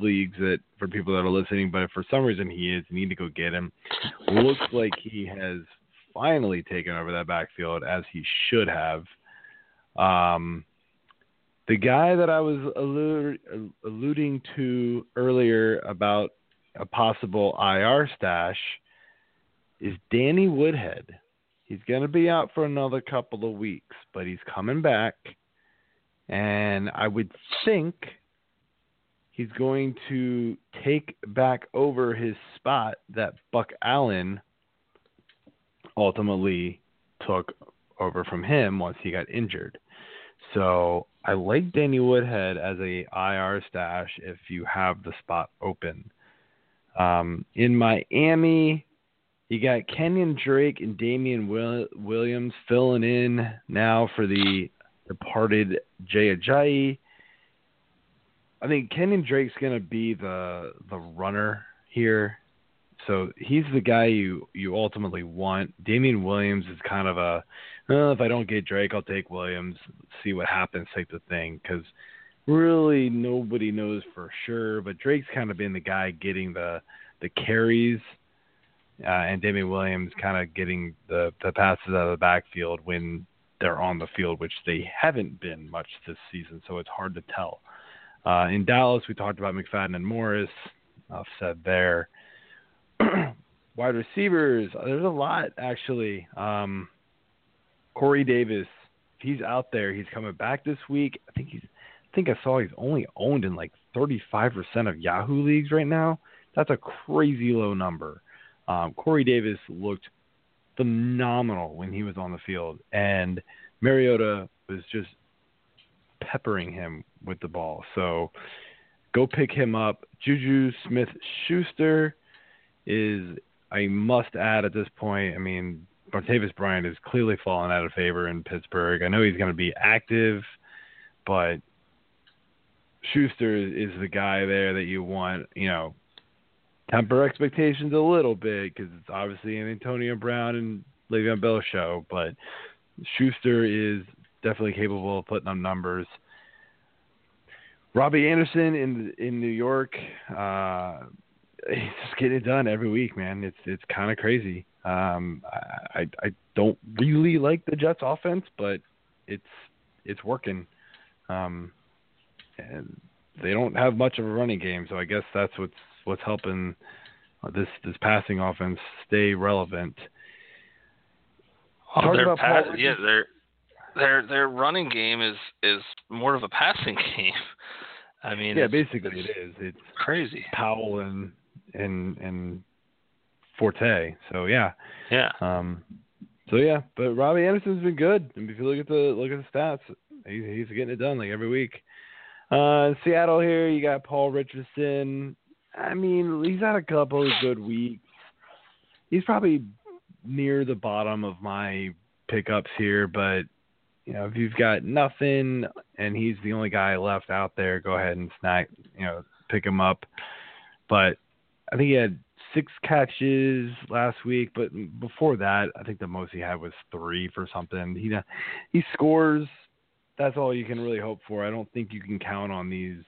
leagues that for people that are listening, but for some reason he is, you need to go get him. Looks like he has finally taken over that backfield as he should have. Um, the guy that I was allu- alluding to earlier about a possible IR stash is Danny Woodhead. He's going to be out for another couple of weeks, but he's coming back. And I would think he's going to take back over his spot that Buck Allen ultimately took over from him once he got injured. So I like Danny Woodhead as a IR stash if you have the spot open. Um, in Miami, you got Kenyon Drake and Damien Will- Williams filling in now for the departed Jay Ajayi. I think Kenyon Drake's going to be the the runner here so he's the guy you you ultimately want. Damien Williams is kind of a well, if I don't get Drake, I'll take Williams, see what happens type of thing. Because really nobody knows for sure, but Drake's kind of been the guy getting the the carries, uh, and Damien Williams kind of getting the the passes out of the backfield when they're on the field, which they haven't been much this season. So it's hard to tell. Uh, in Dallas, we talked about McFadden and Morris. I've said there. wide receivers, there's a lot actually. Um, Corey Davis, he's out there. He's coming back this week. I think he's. I think I saw he's only owned in like 35% of Yahoo leagues right now. That's a crazy low number. Um, Corey Davis looked phenomenal when he was on the field, and Mariota was just peppering him with the ball. So go pick him up. Juju Smith Schuster is a must add at this point. I mean, Martavis Bryant is clearly fallen out of favor in Pittsburgh. I know he's going to be active, but Schuster is the guy there that you want, you know, temper expectations a little bit because it's obviously an Antonio Brown and Le'Veon Bell show, but Schuster is definitely capable of putting up numbers. Robbie Anderson in in New York, uh, he's just getting it done every week, man. It's it's kind of crazy. Um, I I don't really like the Jets offense, but it's it's working. Um, and they don't have much of a running game, so I guess that's what's what's helping this this passing offense stay relevant. Oh, they're pass- yeah, they're their their running game is is more of a passing game. I mean, yeah, basically it is. It's crazy. Powell and and and Forte. So yeah. Yeah. Um. So yeah, but Robbie Anderson's been good. And if you look at the look at the stats, he's he's getting it done like every week. Uh, Seattle here, you got Paul Richardson. I mean, he's had a couple of good weeks. He's probably near the bottom of my pickups here, but you know, if you've got nothing and he's the only guy left out there, go ahead and snack, you know, pick him up. But I think he had six catches last week, but before that, I think the most he had was three for something. He he scores. That's all you can really hope for. I don't think you can count on these,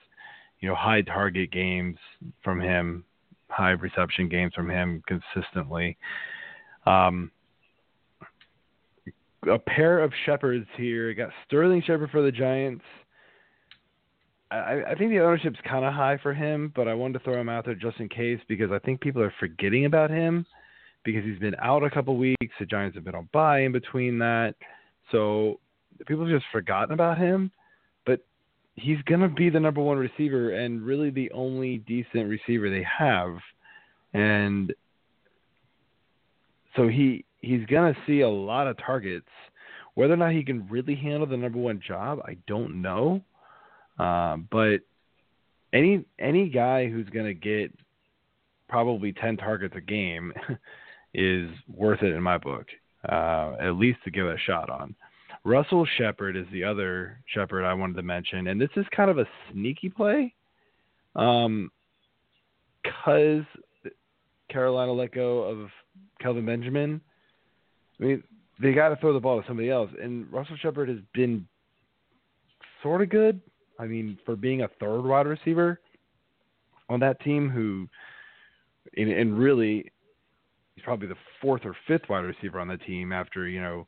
you know, high target games from him, high reception games from him consistently. Um, a pair of shepherds here. You got Sterling Shepard for the Giants. I, I think the ownership's kind of high for him, but I wanted to throw him out there just in case because I think people are forgetting about him because he's been out a couple weeks. The Giants have been on bye in between that, so people have just forgotten about him. But he's gonna be the number one receiver and really the only decent receiver they have, and so he he's gonna see a lot of targets. Whether or not he can really handle the number one job, I don't know. Uh, but any any guy who's gonna get probably ten targets a game is worth it in my book. Uh, at least to give it a shot on. Russell Shepard is the other Shepard I wanted to mention, and this is kind of a sneaky play, um, because Carolina let go of Kelvin Benjamin. I mean, they got to throw the ball to somebody else, and Russell Shepard has been sort of good. I mean, for being a third wide receiver on that team, who, and, and really, he's probably the fourth or fifth wide receiver on the team after you know,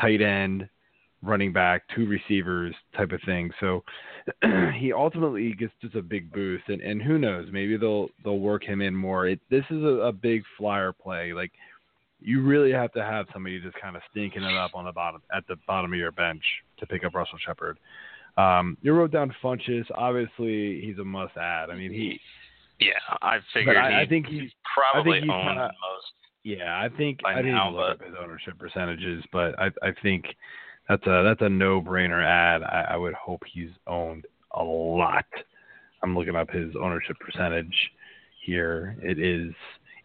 tight end, running back, two receivers type of thing. So he ultimately gets just a big boost, and, and who knows, maybe they'll they'll work him in more. It, this is a, a big flyer play. Like you really have to have somebody just kind of stinking it up on the bottom at the bottom of your bench to pick up Russell Shepard. Um, you wrote down Funchess. Obviously, he's a must add. I mean, he. Yeah, I figured. I, I think he's probably I think he's owned kinda, most. Yeah, I think I didn't now, look but- up his ownership percentages, but I I think that's a that's a no brainer ad. I, I would hope he's owned a lot. I'm looking up his ownership percentage here. It is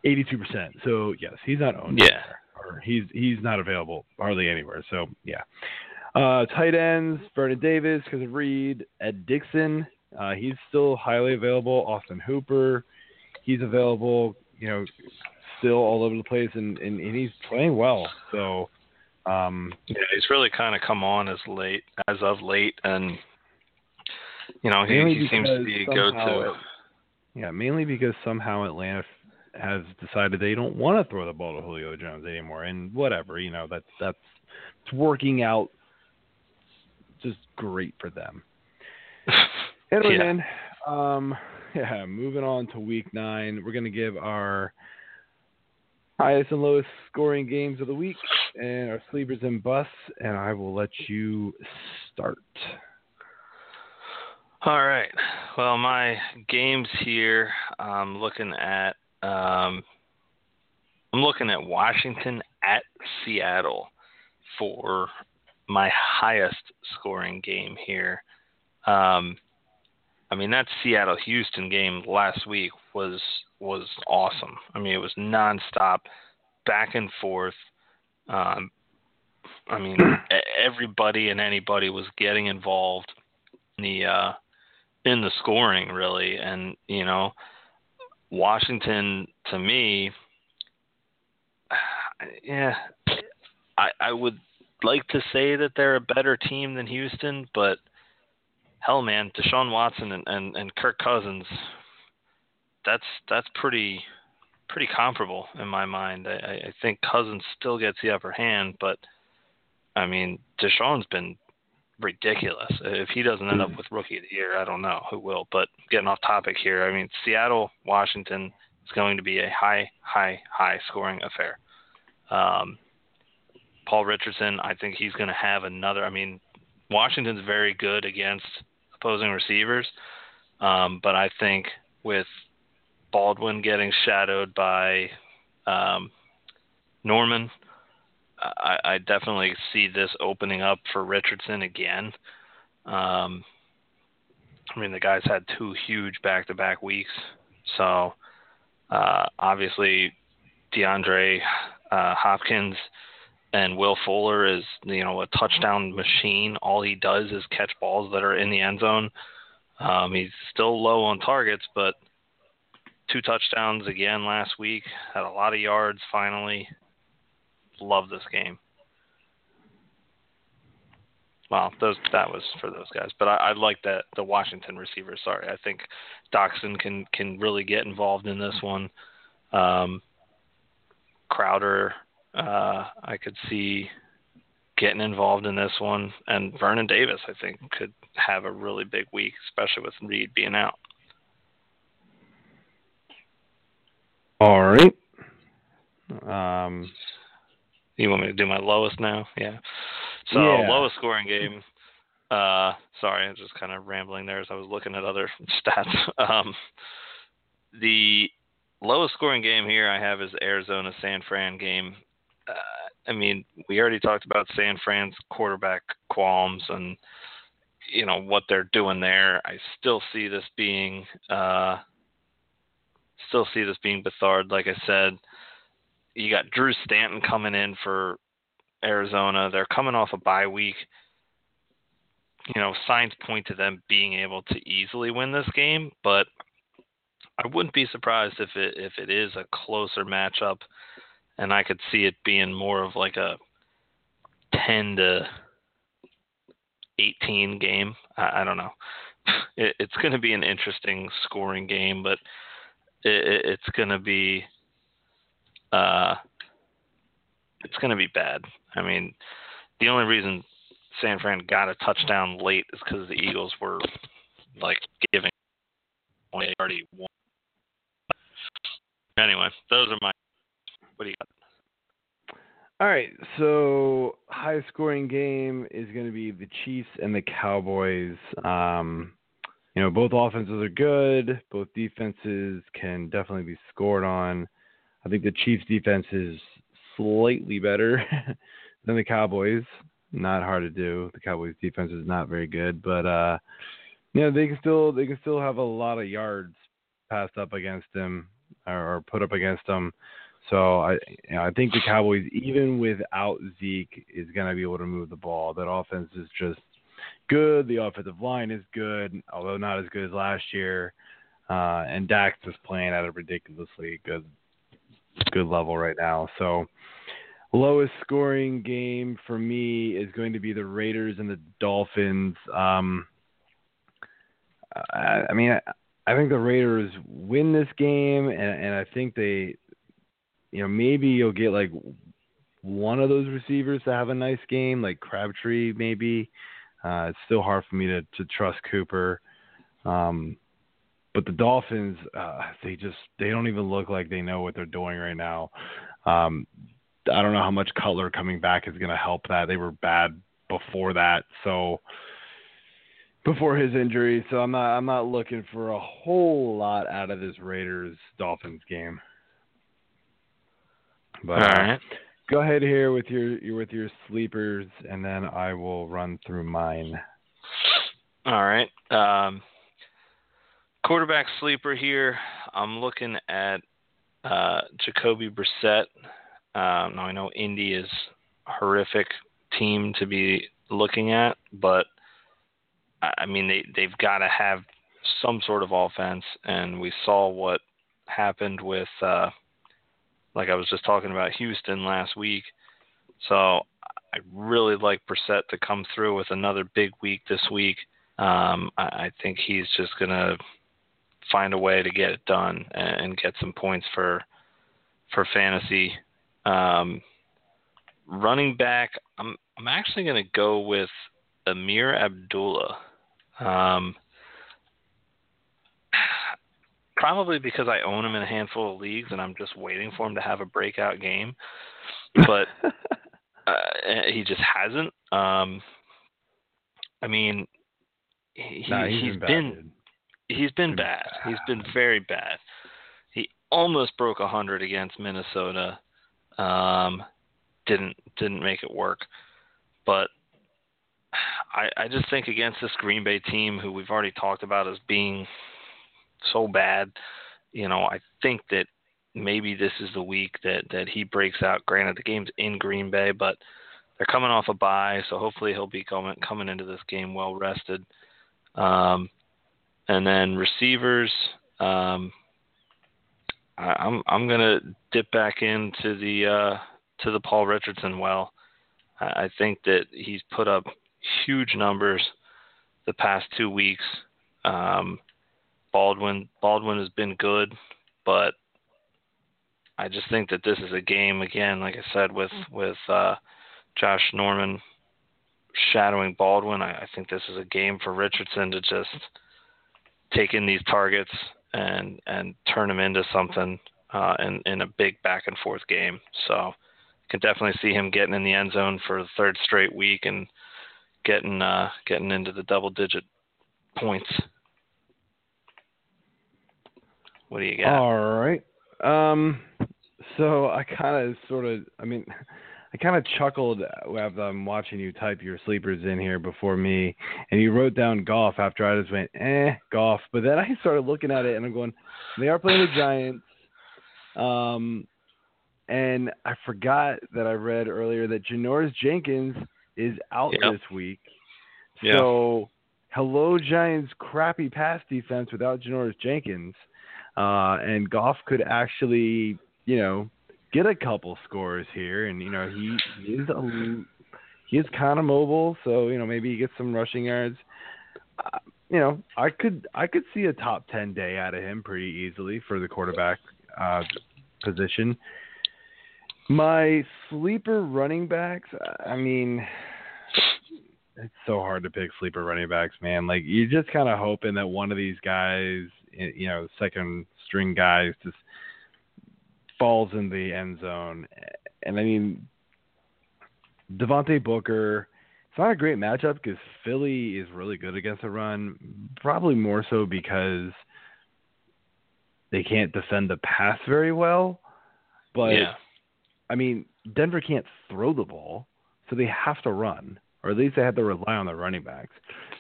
82%. So yes, he's not owned. Yeah. or he's he's not available hardly anywhere. So yeah. Uh, tight ends: Vernon Davis, because of Reed, Ed Dickson. Uh, he's still highly available. Austin Hooper, he's available. You know, still all over the place, and and, and he's playing well. So. Um, Yeah, he's really kind of come on as late as of late, and you know he, he seems to be a go-to. yeah, mainly because somehow Atlanta has decided they don't want to throw the ball to Julio Jones anymore, and whatever, you know, that's that's it's working out just great for them. Edelman, um, yeah, moving on to week nine, we're gonna give our highest and lowest scoring games of the week and our sleepers and busts, and I will let you start. All right. Well, my games here. I'm looking at. Um, I'm looking at Washington at Seattle for my highest scoring game here. Um, I mean that Seattle Houston game last week was was awesome. I mean it was nonstop, back and forth. Um, I mean everybody and anybody was getting involved in the uh, in the scoring really, and you know Washington to me, yeah, I I would like to say that they're a better team than Houston, but hell, man, Deshaun Watson and, and, and Kirk Cousins, that's that's pretty pretty comparable in my mind. I, I I think Cousins still gets the upper hand, but I mean Deshaun's been ridiculous. If he doesn't end up with Rookie of the Year, I don't know who will. But getting off topic here, I mean Seattle, Washington is going to be a high, high, high scoring affair. Um, Paul Richardson, I think he's going to have another. I mean, Washington's very good against opposing receivers, um, but I think with Baldwin getting shadowed by um, Norman, I, I definitely see this opening up for Richardson again. Um, I mean, the guy's had two huge back-to-back weeks, so uh, obviously DeAndre uh, Hopkins and Will Fuller is you know a touchdown machine. All he does is catch balls that are in the end zone. Um, he's still low on targets, but two touchdowns again last week. Had a lot of yards finally. Love this game. Well, those that was for those guys, but I, I like that the Washington receivers. Sorry, I think Doctson can can really get involved in this one. Um, Crowder, uh, I could see getting involved in this one, and Vernon Davis, I think, could have a really big week, especially with Reed being out. All right. Um, you want me to do my lowest now? Yeah. So Yeah. lowest scoring game. Uh, sorry, I'm just kind of rambling there as I was looking at other stats. Um, the lowest scoring game here I have is Arizona San Fran game. Uh, I mean, we already talked about San Fran's quarterback qualms and you know what they're doing there. I still see this being uh, still see this being Beathard. Like I said, you got Drew Stanton coming in for Arizona. They're coming off a bye week. You know, signs point to them being able to easily win this game, but I wouldn't be surprised if it if it is a closer matchup, and I could see it being more of like a ten to eighteen game. I, I don't know. It, it's going to be an interesting scoring game, but it, it, it's going to be uh, it's going to be bad. I mean, the only reason San Fran got a touchdown late is because the Eagles were like giving they already won. Anyway, those are my. What do you got? all right. So high scoring game is going to be the Chiefs and the Cowboys. Um, you know, both offenses are good. Both defenses can definitely be scored on. I think the Chiefs defense is slightly better than the Cowboys. Not hard to do. The Cowboys defense is not very good, but uh you know, they can still they can still have a lot of yards passed up against them or, or put up against them. So I you know, I think the Cowboys even without Zeke is going to be able to move the ball. That offense is just good. The offensive line is good, although not as good as last year. Uh, and Dax is playing at a ridiculously good good level right now. So lowest scoring game for me is going to be the Raiders and the Dolphins. Um, I, I mean, I, I think the Raiders win this game, and, and I think they, you know, maybe you'll get like one of those receivers to have a nice game, like Crabtree, maybe. Uh, it's still hard for me to, to trust Cooper. Um, but the Dolphins, uh, they just they don't even look like they know what they're doing right now. Um, I don't know how much Cutler coming back is going to help that. They were bad before that, so before his injury. So I'm not I'm not looking for a whole lot out of this Raiders Dolphins game. But All uh, go ahead here with your your- with your sleepers, and then I will run through mine. All right. Um, quarterback sleeper here. I'm looking at uh, Jacoby Brissett. Um, now I know Indy is horrific team to be looking at, but I I mean they they've got to have some sort of offense, and we saw what happened with, uh, like I was just talking about Houston last week. So I really like Brissett to come through with another big week this week. Um, I, I think he's just gonna find a way to get it done and, and get some points for for fantasy. Um, running back, I'm I'm actually gonna go with Ameer Abdullah. Um, probably because I own him in a handful of leagues and I'm just waiting for him to have a breakout game. But uh, he just hasn't. Um, I mean, he, Nah, he's he's been, bad, been dude. He's been bad. He's been very bad. He almost broke a hundred against Minnesota. Um, didn't didn't make it work. But I I just think against this Green Bay team, who we've already talked about as being so bad, you know, I think that maybe this is the week that that he breaks out. Granted, the game's in Green Bay, but they're coming off a bye, so hopefully he'll be coming coming into this game well rested. Um, and then receivers, um, I, I'm I'm gonna dip back into the uh, to the Paul Richardson well. I, I think that he's put up huge numbers the past two weeks. Um, Baldwin Baldwin has been good, but I just think that this is a game again, like I said, with with uh, Josh Norman shadowing Baldwin. I, I think this is a game for Richardson to just take in these targets and and turn them into something uh, in in a big back and forth game. So can definitely see him getting in the end zone for the third straight week and getting uh, getting into the double digit points. What do you got? All right. Um, so I kind of sort of, I mean, I kind of chuckled as I'm watching you type your sleepers in here before me, and you wrote down Goff after I just went, eh, Goff. But then I started looking at it, and I'm going, they are playing the Giants. Um, and I forgot that I read earlier that Janoris Jenkins is out Yep. this week. Yeah. So, hello, Giants' crappy pass defense without Janoris Jenkins. Uh, and Goff could actually, you know, get a couple scores here. And, you know, he, he is a, he is kind of mobile. So, you know, maybe he gets some rushing yards. Uh, you know, I could I could see a top ten day out of him pretty easily for the quarterback uh, position. My sleeper running backs, I mean, it's so hard to pick sleeper running backs, man. Like you're just kind of hoping that one of these guys, you know, second string guys, just falls in the end zone. And I mean, Devontae Booker. It's not a great matchup because Philly is really good against the run. Probably more so because they can't defend the pass very well. But yeah. I mean, Denver can't throw the ball, so they have to run, or at least they have to rely on their running backs.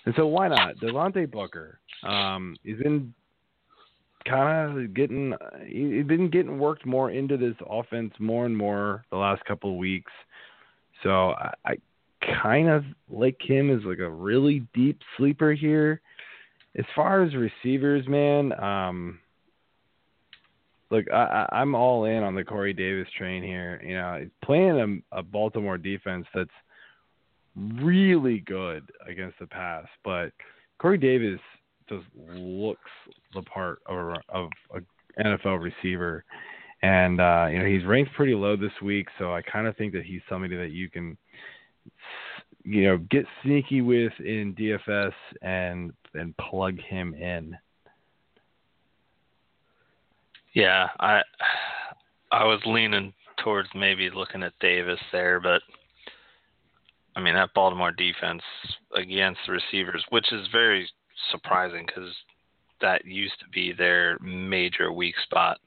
And so why not? Devontae Booker, um, he's been kind of getting, he- he's been getting worked more into this offense more and more the last couple of weeks. So I, I kind of like him as like a really deep sleeper here. As far as receivers, man, um, look, I, I, I'm all in on the Corey Davis train here. You know, he's playing a, a Baltimore defense that's really good against the pass, but Corey Davis just looks the part of a, of a NFL receiver, and uh, you know he's ranked pretty low this week, so I kind of think that he's somebody that you can, you know, get sneaky with in DFS and and plug him in. Yeah, I I was leaning towards maybe looking at Davis there, but I mean that Baltimore defense against the receivers, which is very surprising because that used to be their major weak spot,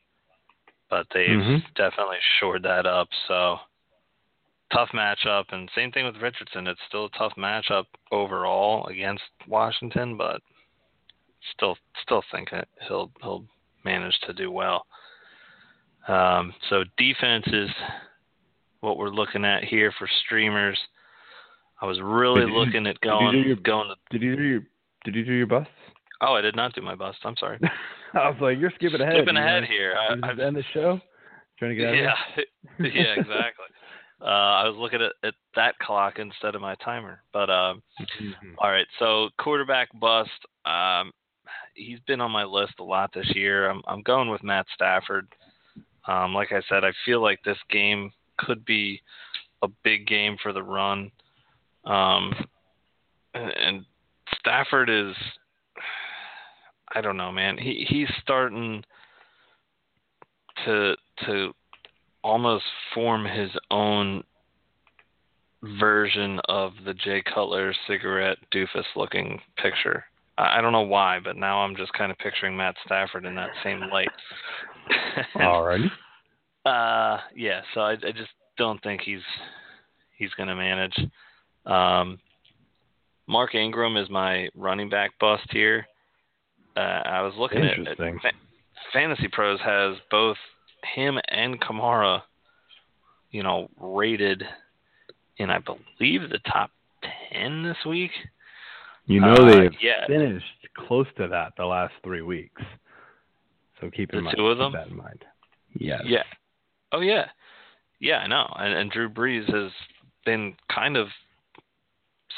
but they've Mhm. definitely shored that up. So tough matchup, and same thing with Richardson. It's still a tough matchup overall against Washington, but still still think he'll he'll manage to do well. Um, so defense is what we're looking at here for streamers. I was really Did you- looking at did you going do your- going to. Did you do your Did you do your busts? Oh, I did not do my bust. I'm sorry. I was like, you're skipping ahead. Skipping ahead here. I, I've, end the show. Trying to get out of yeah, yeah, exactly. Uh, I was looking at, at that clock instead of my timer. But um. Mhm. all right, so quarterback bust. Um, he's been on my list a lot this year. I'm I'm going with Matt Stafford. Um, like I said, I feel like this game could be a big game for the run. Um, and, and Stafford is, I don't know, man. He he's starting to to almost form his own version of the Jay Cutler cigarette doofus looking picture. I, I don't know why, but now I'm just kind of picturing Matt Stafford in that same light. Alrighty. Uh, yeah. So I, I just don't think he's he's going to manage. Um, Mark Ingram is my running back bust here. Uh, I was looking at, at Fa- Fantasy Pros has both him and Kamara, you know, rated in I believe the top ten this week. You know Uh, they have yeah. finished close to that the last three weeks. So keep in The mind, two of keep them? that in mind. Yes. Yeah. Oh yeah. Yeah, I know. And, and Drew Brees has been kind of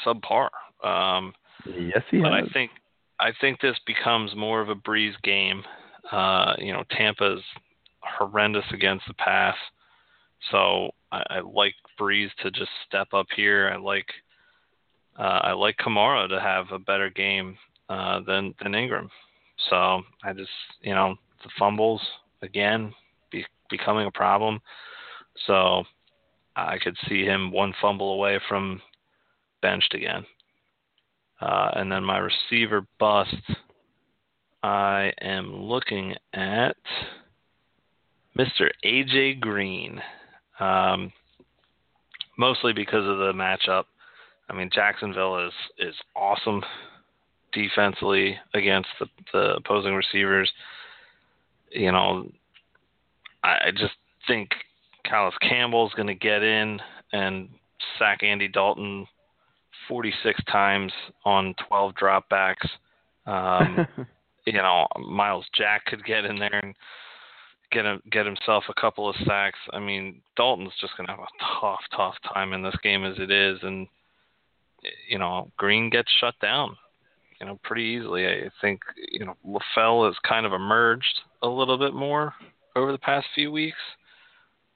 subpar. Um, Yes, he but has. I think I think this becomes more of a Brees game. Uh, you know, Tampa's horrendous against the pass, so I, I like Brees to just step up here. I like uh, I like Kamara to have a better game uh, than than Ingram. So I just you know the fumbles again be, becoming a problem. So I could see him one fumble away from benched again. Uh, and then my receiver bust, I am looking at Mr. AJ Green, um, mostly because of the matchup. I mean, Jacksonville is is awesome defensively against the, the opposing receivers. You know, I, I just think Calais Campbell's going to get in and sack Andy Dalton 46 times on 12 dropbacks. Um, you know, Myles Jack could get in there and get him, get himself a couple of sacks. I mean, Dalton's just going to have a tough, tough time in this game as it is, and you know, Green gets shut down. You know, pretty easily. I think you know LaFell has kind of emerged a little bit more over the past few weeks,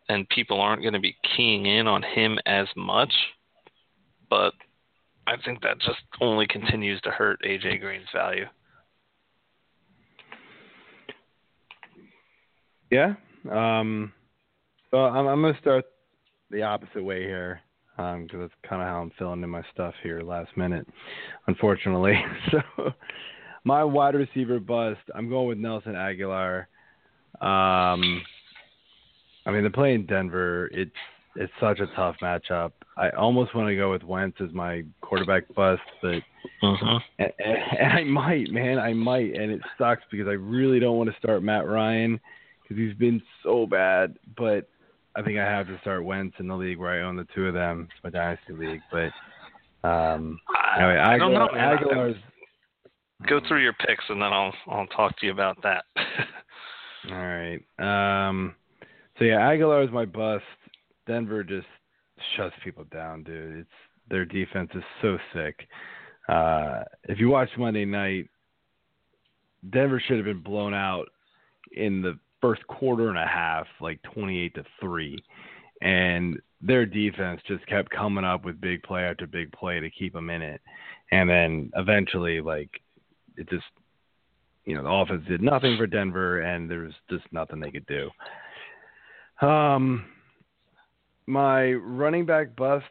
and people aren't going to be keying in on him as much. But I think that just only continues to hurt AJ Green's value. Yeah. Um, well, I'm, I'm going to start the opposite way here because that's kind of how I'm filling in my stuff here last minute, unfortunately. so, my wide receiver bust, I'm going with Nelson Agholor. Um, I mean, they're playing Denver. It's it's such a tough matchup. I almost want to go with Wentz as my quarterback bust, but Mm-hmm. and, and, and I might, man, I might, and it sucks because I really don't want to start Matt Ryan because he's been so bad. But I think I have to start Wentz in the league where I own the two of them. It's my dynasty league, but um, I, anyway, I don't know. Agholor. Agholor's Go through your picks and then I'll I'll talk to you about that. All right. Um, so yeah, Agholor is my bust. Denver just shuts people down, dude. It's their defense is so sick. Uh, if you watch Monday night, Denver should have been blown out in the first quarter and a half, like twenty-eight to three, and their defense just kept coming up with big play after big play to keep them in it, and then eventually, like it just you know, the offense did nothing for Denver, and there was just nothing they could do. Um, my running back bust,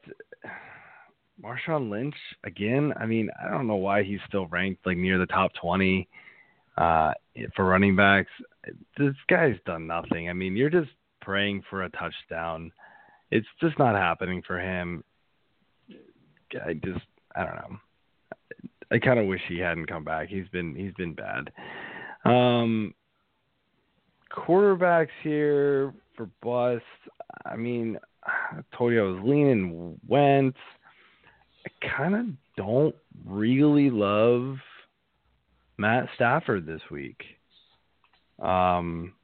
Marshawn Lynch again. I mean, I don't know why he's still ranked like near the top twenty uh, for running backs. This guy's done nothing. I mean, you're just praying for a touchdown. It's just not happening for him. I just, I don't know. I kind of wish he hadn't come back. He's been he's been bad. Um, quarterbacks here for bust. I mean, I told you I was leaning Wentz. I kind of don't really love Matt Stafford this week. Um,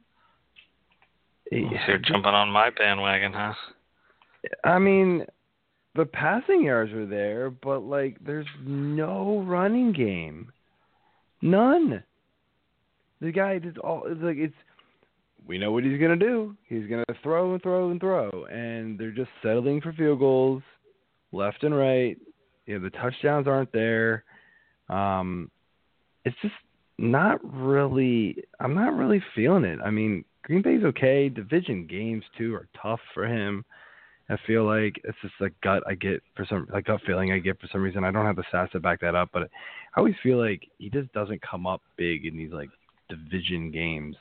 So you're jumping on my bandwagon, huh? I mean, the passing yards are there, but like there's no running game. None. The guy just all it's like it's we know what he's gonna do. He's gonna throw and throw and throw and they're just settling for field goals left and right. You know, the touchdowns aren't there. Um it's just not really I'm not really feeling it. I mean, Green Bay's okay. Division games too are tough for him. I feel like it's just a gut I get for some like gut feeling I get for some reason. I don't have the stats to back that up, but I always feel like he just doesn't come up big in these like division games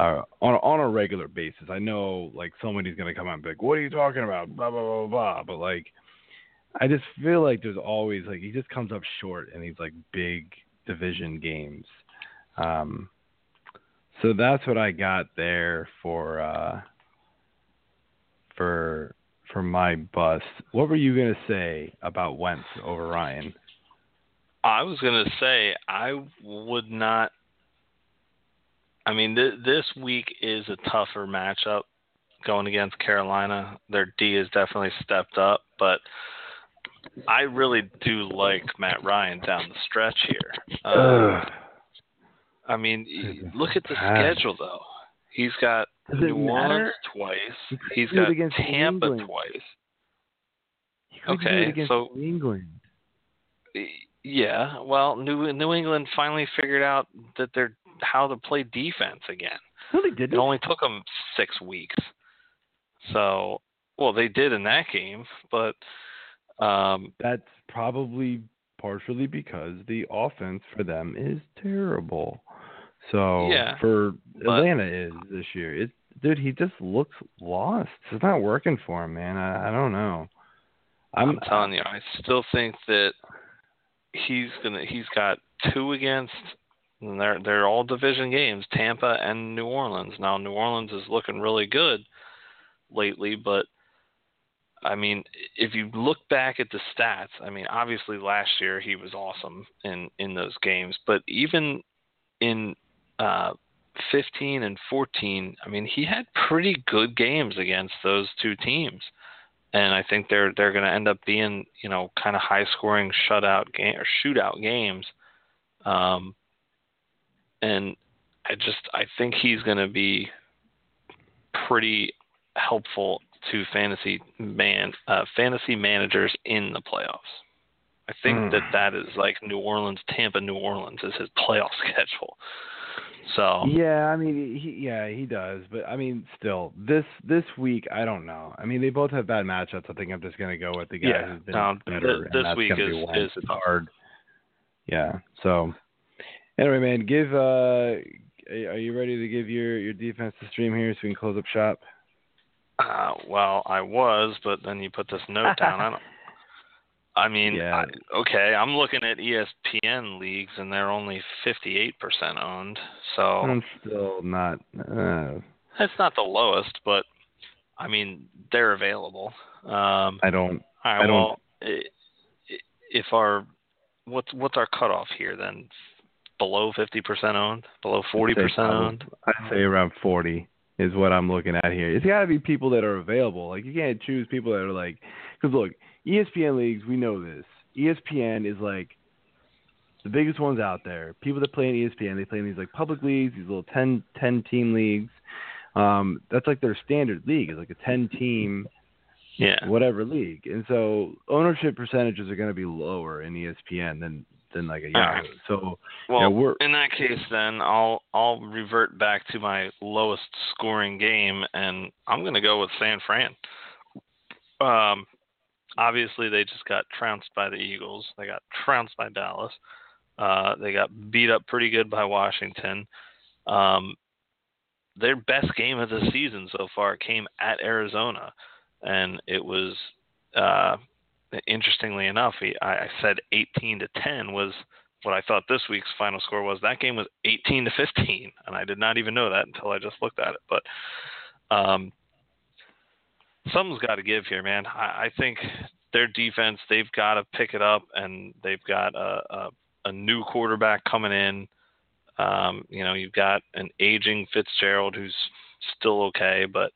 uh, on on a regular basis. I know like somebody's gonna come out and be like, "What are you talking about?" Blah blah blah blah. But like, I just feel like there's always like he just comes up short in these like big division games. Um, so that's what I got there for uh, for for my bust. What were you gonna say about Wentz over Ryan? I was gonna say I would not. I mean, th- this week is a tougher matchup going against Carolina. Their D has definitely stepped up, but I really do like Matt Ryan down the stretch here. Uh, I mean, look at the schedule though. He's got New? Orleans twice. He's got Tampa England. twice. He couldn't do it Okay, so- New England. Yeah, well, New New England finally figured out that they're how to play defense again. No, they didn't. only took them six weeks. So, well, they did in that game, but um, That's probably partially because the offense for them is terrible. So Yeah, for Atlanta is this year. It dude, he just looks lost. It's not working for him, man. I, I don't know. I'm, telling you, I still think that he's gonna. He's got two against. And they're they're all division games, Tampa and New Orleans. Now New Orleans is looking really good lately, but I mean, if you look back at the stats, I mean, obviously last year he was awesome in in those games, but even in uh 15 and 14, I mean, he had pretty good games against those two teams. And I think they're they're going to end up being, you know, kind of high-scoring shutout game or shootout games. Um and I just I think he's going to be pretty helpful to fantasy man uh, fantasy managers in the playoffs. I think Hmm. that that is like New Orleans, Tampa, New Orleans is his playoff schedule. So Yeah, I mean, he yeah he does, but I mean, still this this week I don't know. I mean, they both have bad matchups. I think I'm just gonna go with the guy Yeah, who's been no, better. th- this week is- is hard. Yeah. So anyway, man, give uh, are you ready to give your your defense to stream here so we can close up shop? Uh, well, I was, but then you put this note down. I don't. I mean, Yeah. I, okay, I'm looking at ESPN leagues, and they're only 58% owned. So I'm still not. Uh, it's not the lowest, but I mean, they're available. Um, I don't. all right, I don't- well, if our what's what's our cutoff here then? Below 50% owned, below 40% owned. I'd say around 40 is what I'm looking at here. It's got to be people that are available. Like you can't choose people that are like, because look, ESPN leagues, we know this. ESPN is like the biggest ones out there. People that play in ESPN, they play in these like public leagues, these little 10, 10 team leagues. Um, that's like their standard league. It's like a 10 team Yeah. whatever league, and so ownership percentages are going to be lower in ESPN than than like a All right. Yahoo. So Well, yeah, we're in that case, then I'll I'll revert back to my lowest scoring game, and I'm going to go with San Fran. Um, obviously they just got trounced by the Eagles. They got trounced by Dallas. Uh, they got beat up pretty good by Washington. Um, their best game of the season so far came at Arizona, and it was uh, interestingly enough, I said 18 to 10 was what I thought this week's final score was. That game was 18 to 15, and I did not even know that until I just looked at it. But um, something's got to give here, man. I, I think their defense, they've got to pick it up, and they've got a, a, a new quarterback coming in. Um, you know, you've got an aging Fitzgerald who's still okay, but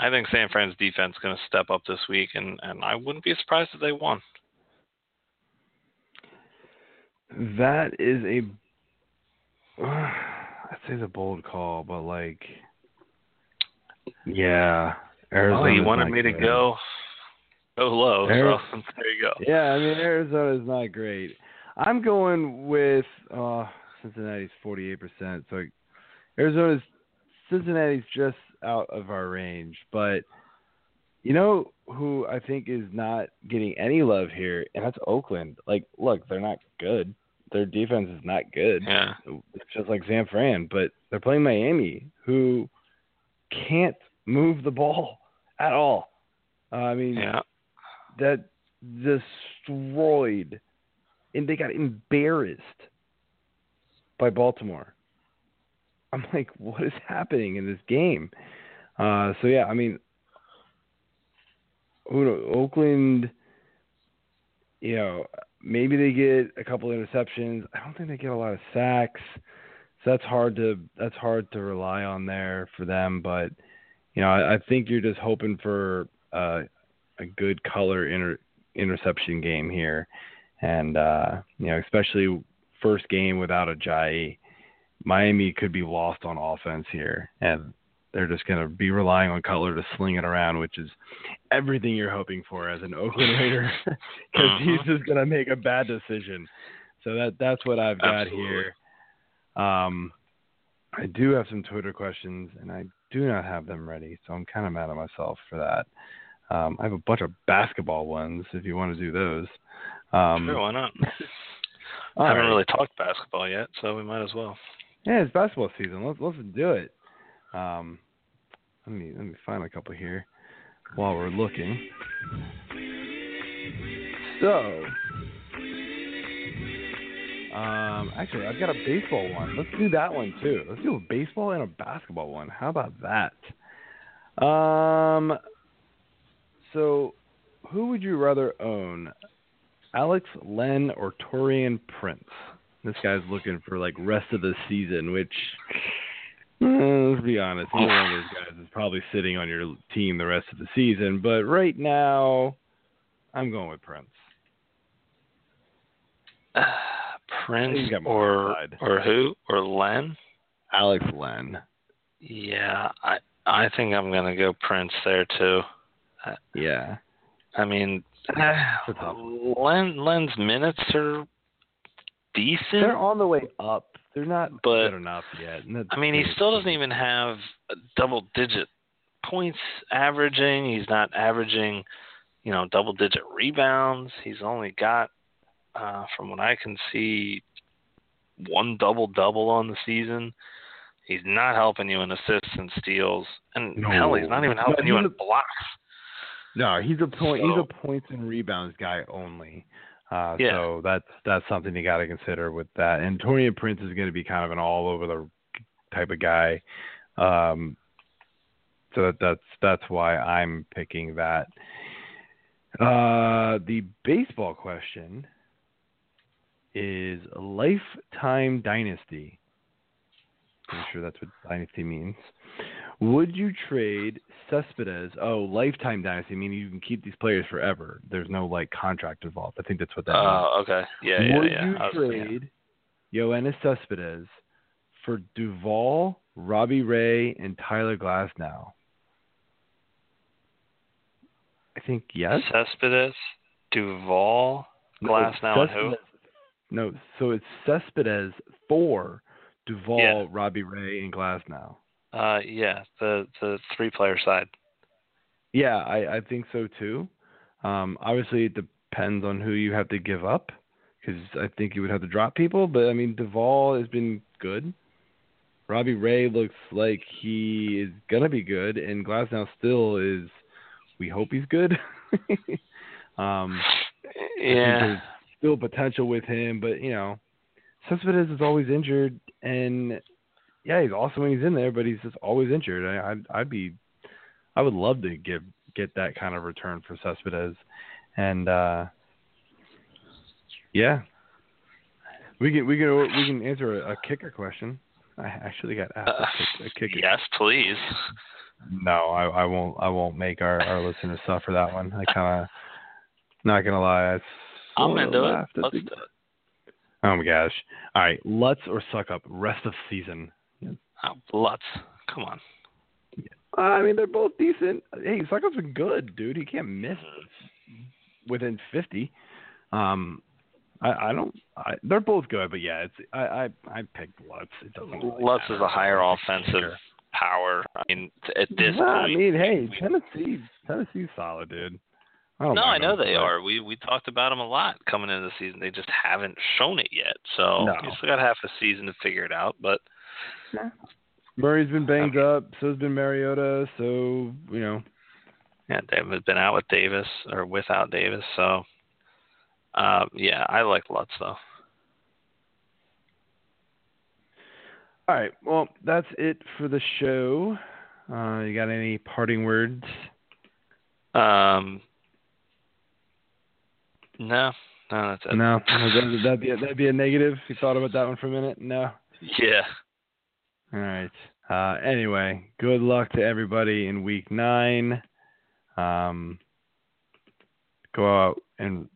I think San Fran's defense is going to step up this week, and, and I wouldn't be surprised if they won. That is a, I'd say it's a bold call, but like, yeah, Arizona. Oh, you wanted me to go go low, Ari- so there you go. Yeah, I mean Arizona's not great. I'm going with uh Cincinnati's 48%. So Arizona's Cincinnati's just out of our range, but You know who I think is not getting any love here, and that's Oakland. Like, look, they're not good. Their defense is not good. Yeah. It's just like San Fran, but they're playing Miami, who can't move the ball at all. Uh, I mean, Yeah. that destroyed, and they got embarrassed by Baltimore. I'm like, what is happening in this game? Uh, so yeah, I mean, who knows? Oakland, you know, maybe they get a couple interceptions. I don't think they get a lot of sacks. So that's hard to that's hard to rely on there for them. But you know, I, I think you're just hoping for uh, a good color inter, interception game here, and uh, you know, especially first game without Ajayi, Miami could be lost on offense here, and they're just going to be relying on Cutler to sling it around, which is everything you're hoping for as an Oakland Raider, because he's just going to make a bad decision. So that that's what I've got Absolutely. here. Um, I do have some Twitter questions, and I do not have them ready, so I'm kind of mad at myself for that. Um, I have a bunch of basketball ones if you want to do those. Um, sure, why not? I haven't right. really talked basketball yet, so we might as well. Yeah, it's basketball season. Let's let's do it. Um, let me let me find a couple here while we're looking. So, um, actually, I've got a baseball one. Let's do that one too. Let's do a baseball and a basketball one. How about that? Um, so who would you rather own, Alex Len or Taurean Prince? This guy's looking for like rest of the season, which eh, let's be honest, either one of those guys is probably sitting on your team the rest of the season. But right now, I'm going with Prince. Prince got more or or who or Len? Alex Len. Yeah, I I think I'm gonna go Prince there too. Yeah. I mean, It's a tough Len Len's minutes are decent. They're on the way up. They're not But- good enough yet. that's- I mean, he still doesn't even have a double digit points averaging. He's not averaging, you know, double digit rebounds. He's only got, uh, from what I can see, one double double on the season. He's not helping you in assists and steals, and No. hell, he's not even No, helping you in a- blocks. No, he's a point. He's a points and rebounds guy only. Uh, Yeah. So that's that's something you got to consider with that. And Taurean Prince is going to be kind of an all over the type of guy. Um, so that, that's that's why I'm picking that. Uh, the baseball question is lifetime dynasty. I'm sure that's what dynasty means. Would you trade Cespedes? Oh, lifetime dynasty, I meaning you can keep these players forever. There's no like contract involved. I think that's what that oh, means. Oh, okay. Yeah, yeah, Would yeah. you yeah. trade Yoenis Cespedes for Duvall, Robbie Ray, and Tyler Glasnow? I think yes. Cespedes, Duvall, No, Glasnow, and who? No, so it's Cespedes for Duvall, Yeah. Robbie Ray, and Glasnow. Uh, yeah, the the three player side. Yeah, I, I think so too. Um, obviously, it depends on who you have to give up because I think you would have to drop people. But I mean, Duvall has been good. Robbie Ray looks like he is gonna be good, and Glasnow still is. We hope he's good. um, Yeah. still potential with him, but you know, Cespedes is always injured, and yeah, he's awesome when he's in there, but he's just always injured. I, I'd, I'd be, I would love to give get that kind of return for Cespedes, and uh, yeah, we can we can we can answer a, a kicker question. I actually got asked Uh, a, kick, a kicker. yes, please. No, I, I won't. I won't make our, our listeners suffer that one. I kind of, not gonna lie. I I'm into it. Let's do it. Oh my gosh! All right, Lutz or Succop rest of season. Oh, Lutz, come on. Uh, I mean, they're both decent. Hey, Succop's been good, dude. He can't miss within fifty. Um, I, I don't. I, they're both good, but yeah, it's I I, I picked Lutz. It doesn't. Really Lutz is a higher offensive power. I mean, at this Well, point, I mean, hey, Tennessee, Tennessee's solid, dude. I no, I know them, they are. We we talked about them a lot coming into the season. They just haven't shown it yet. So No. you still got half a season to figure it out. But Murray's been banged up. So's been Mariota. So you know, yeah, they've been out with Davis or without Davis. So uh, yeah, I like Lutz though. all right. Well, that's it for the show. Uh, you got any parting words? Um, no, no, that's it. No, that'd be a, that'd be a negative. You thought about that one for a minute? No. Yeah. All right. Uh, anyway, good luck to everybody in week nine. Um, go out and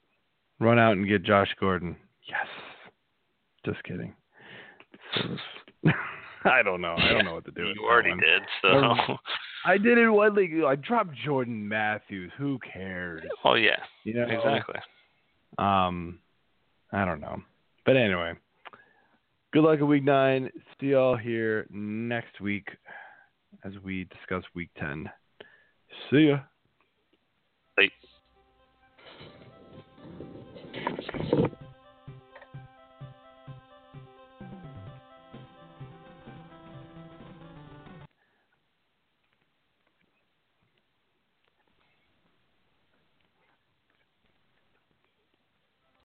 run out and get Josh Gordon. Yes. Just kidding. I don't know. I don't know what to do. You already one. did. So. I did it one league. I dropped Jordan Matthews. Who cares? oh yeah. You know Exactly. Um, I don't know, but anyway, good luck at week nine. See y'all here next week as we discuss week ten. See ya.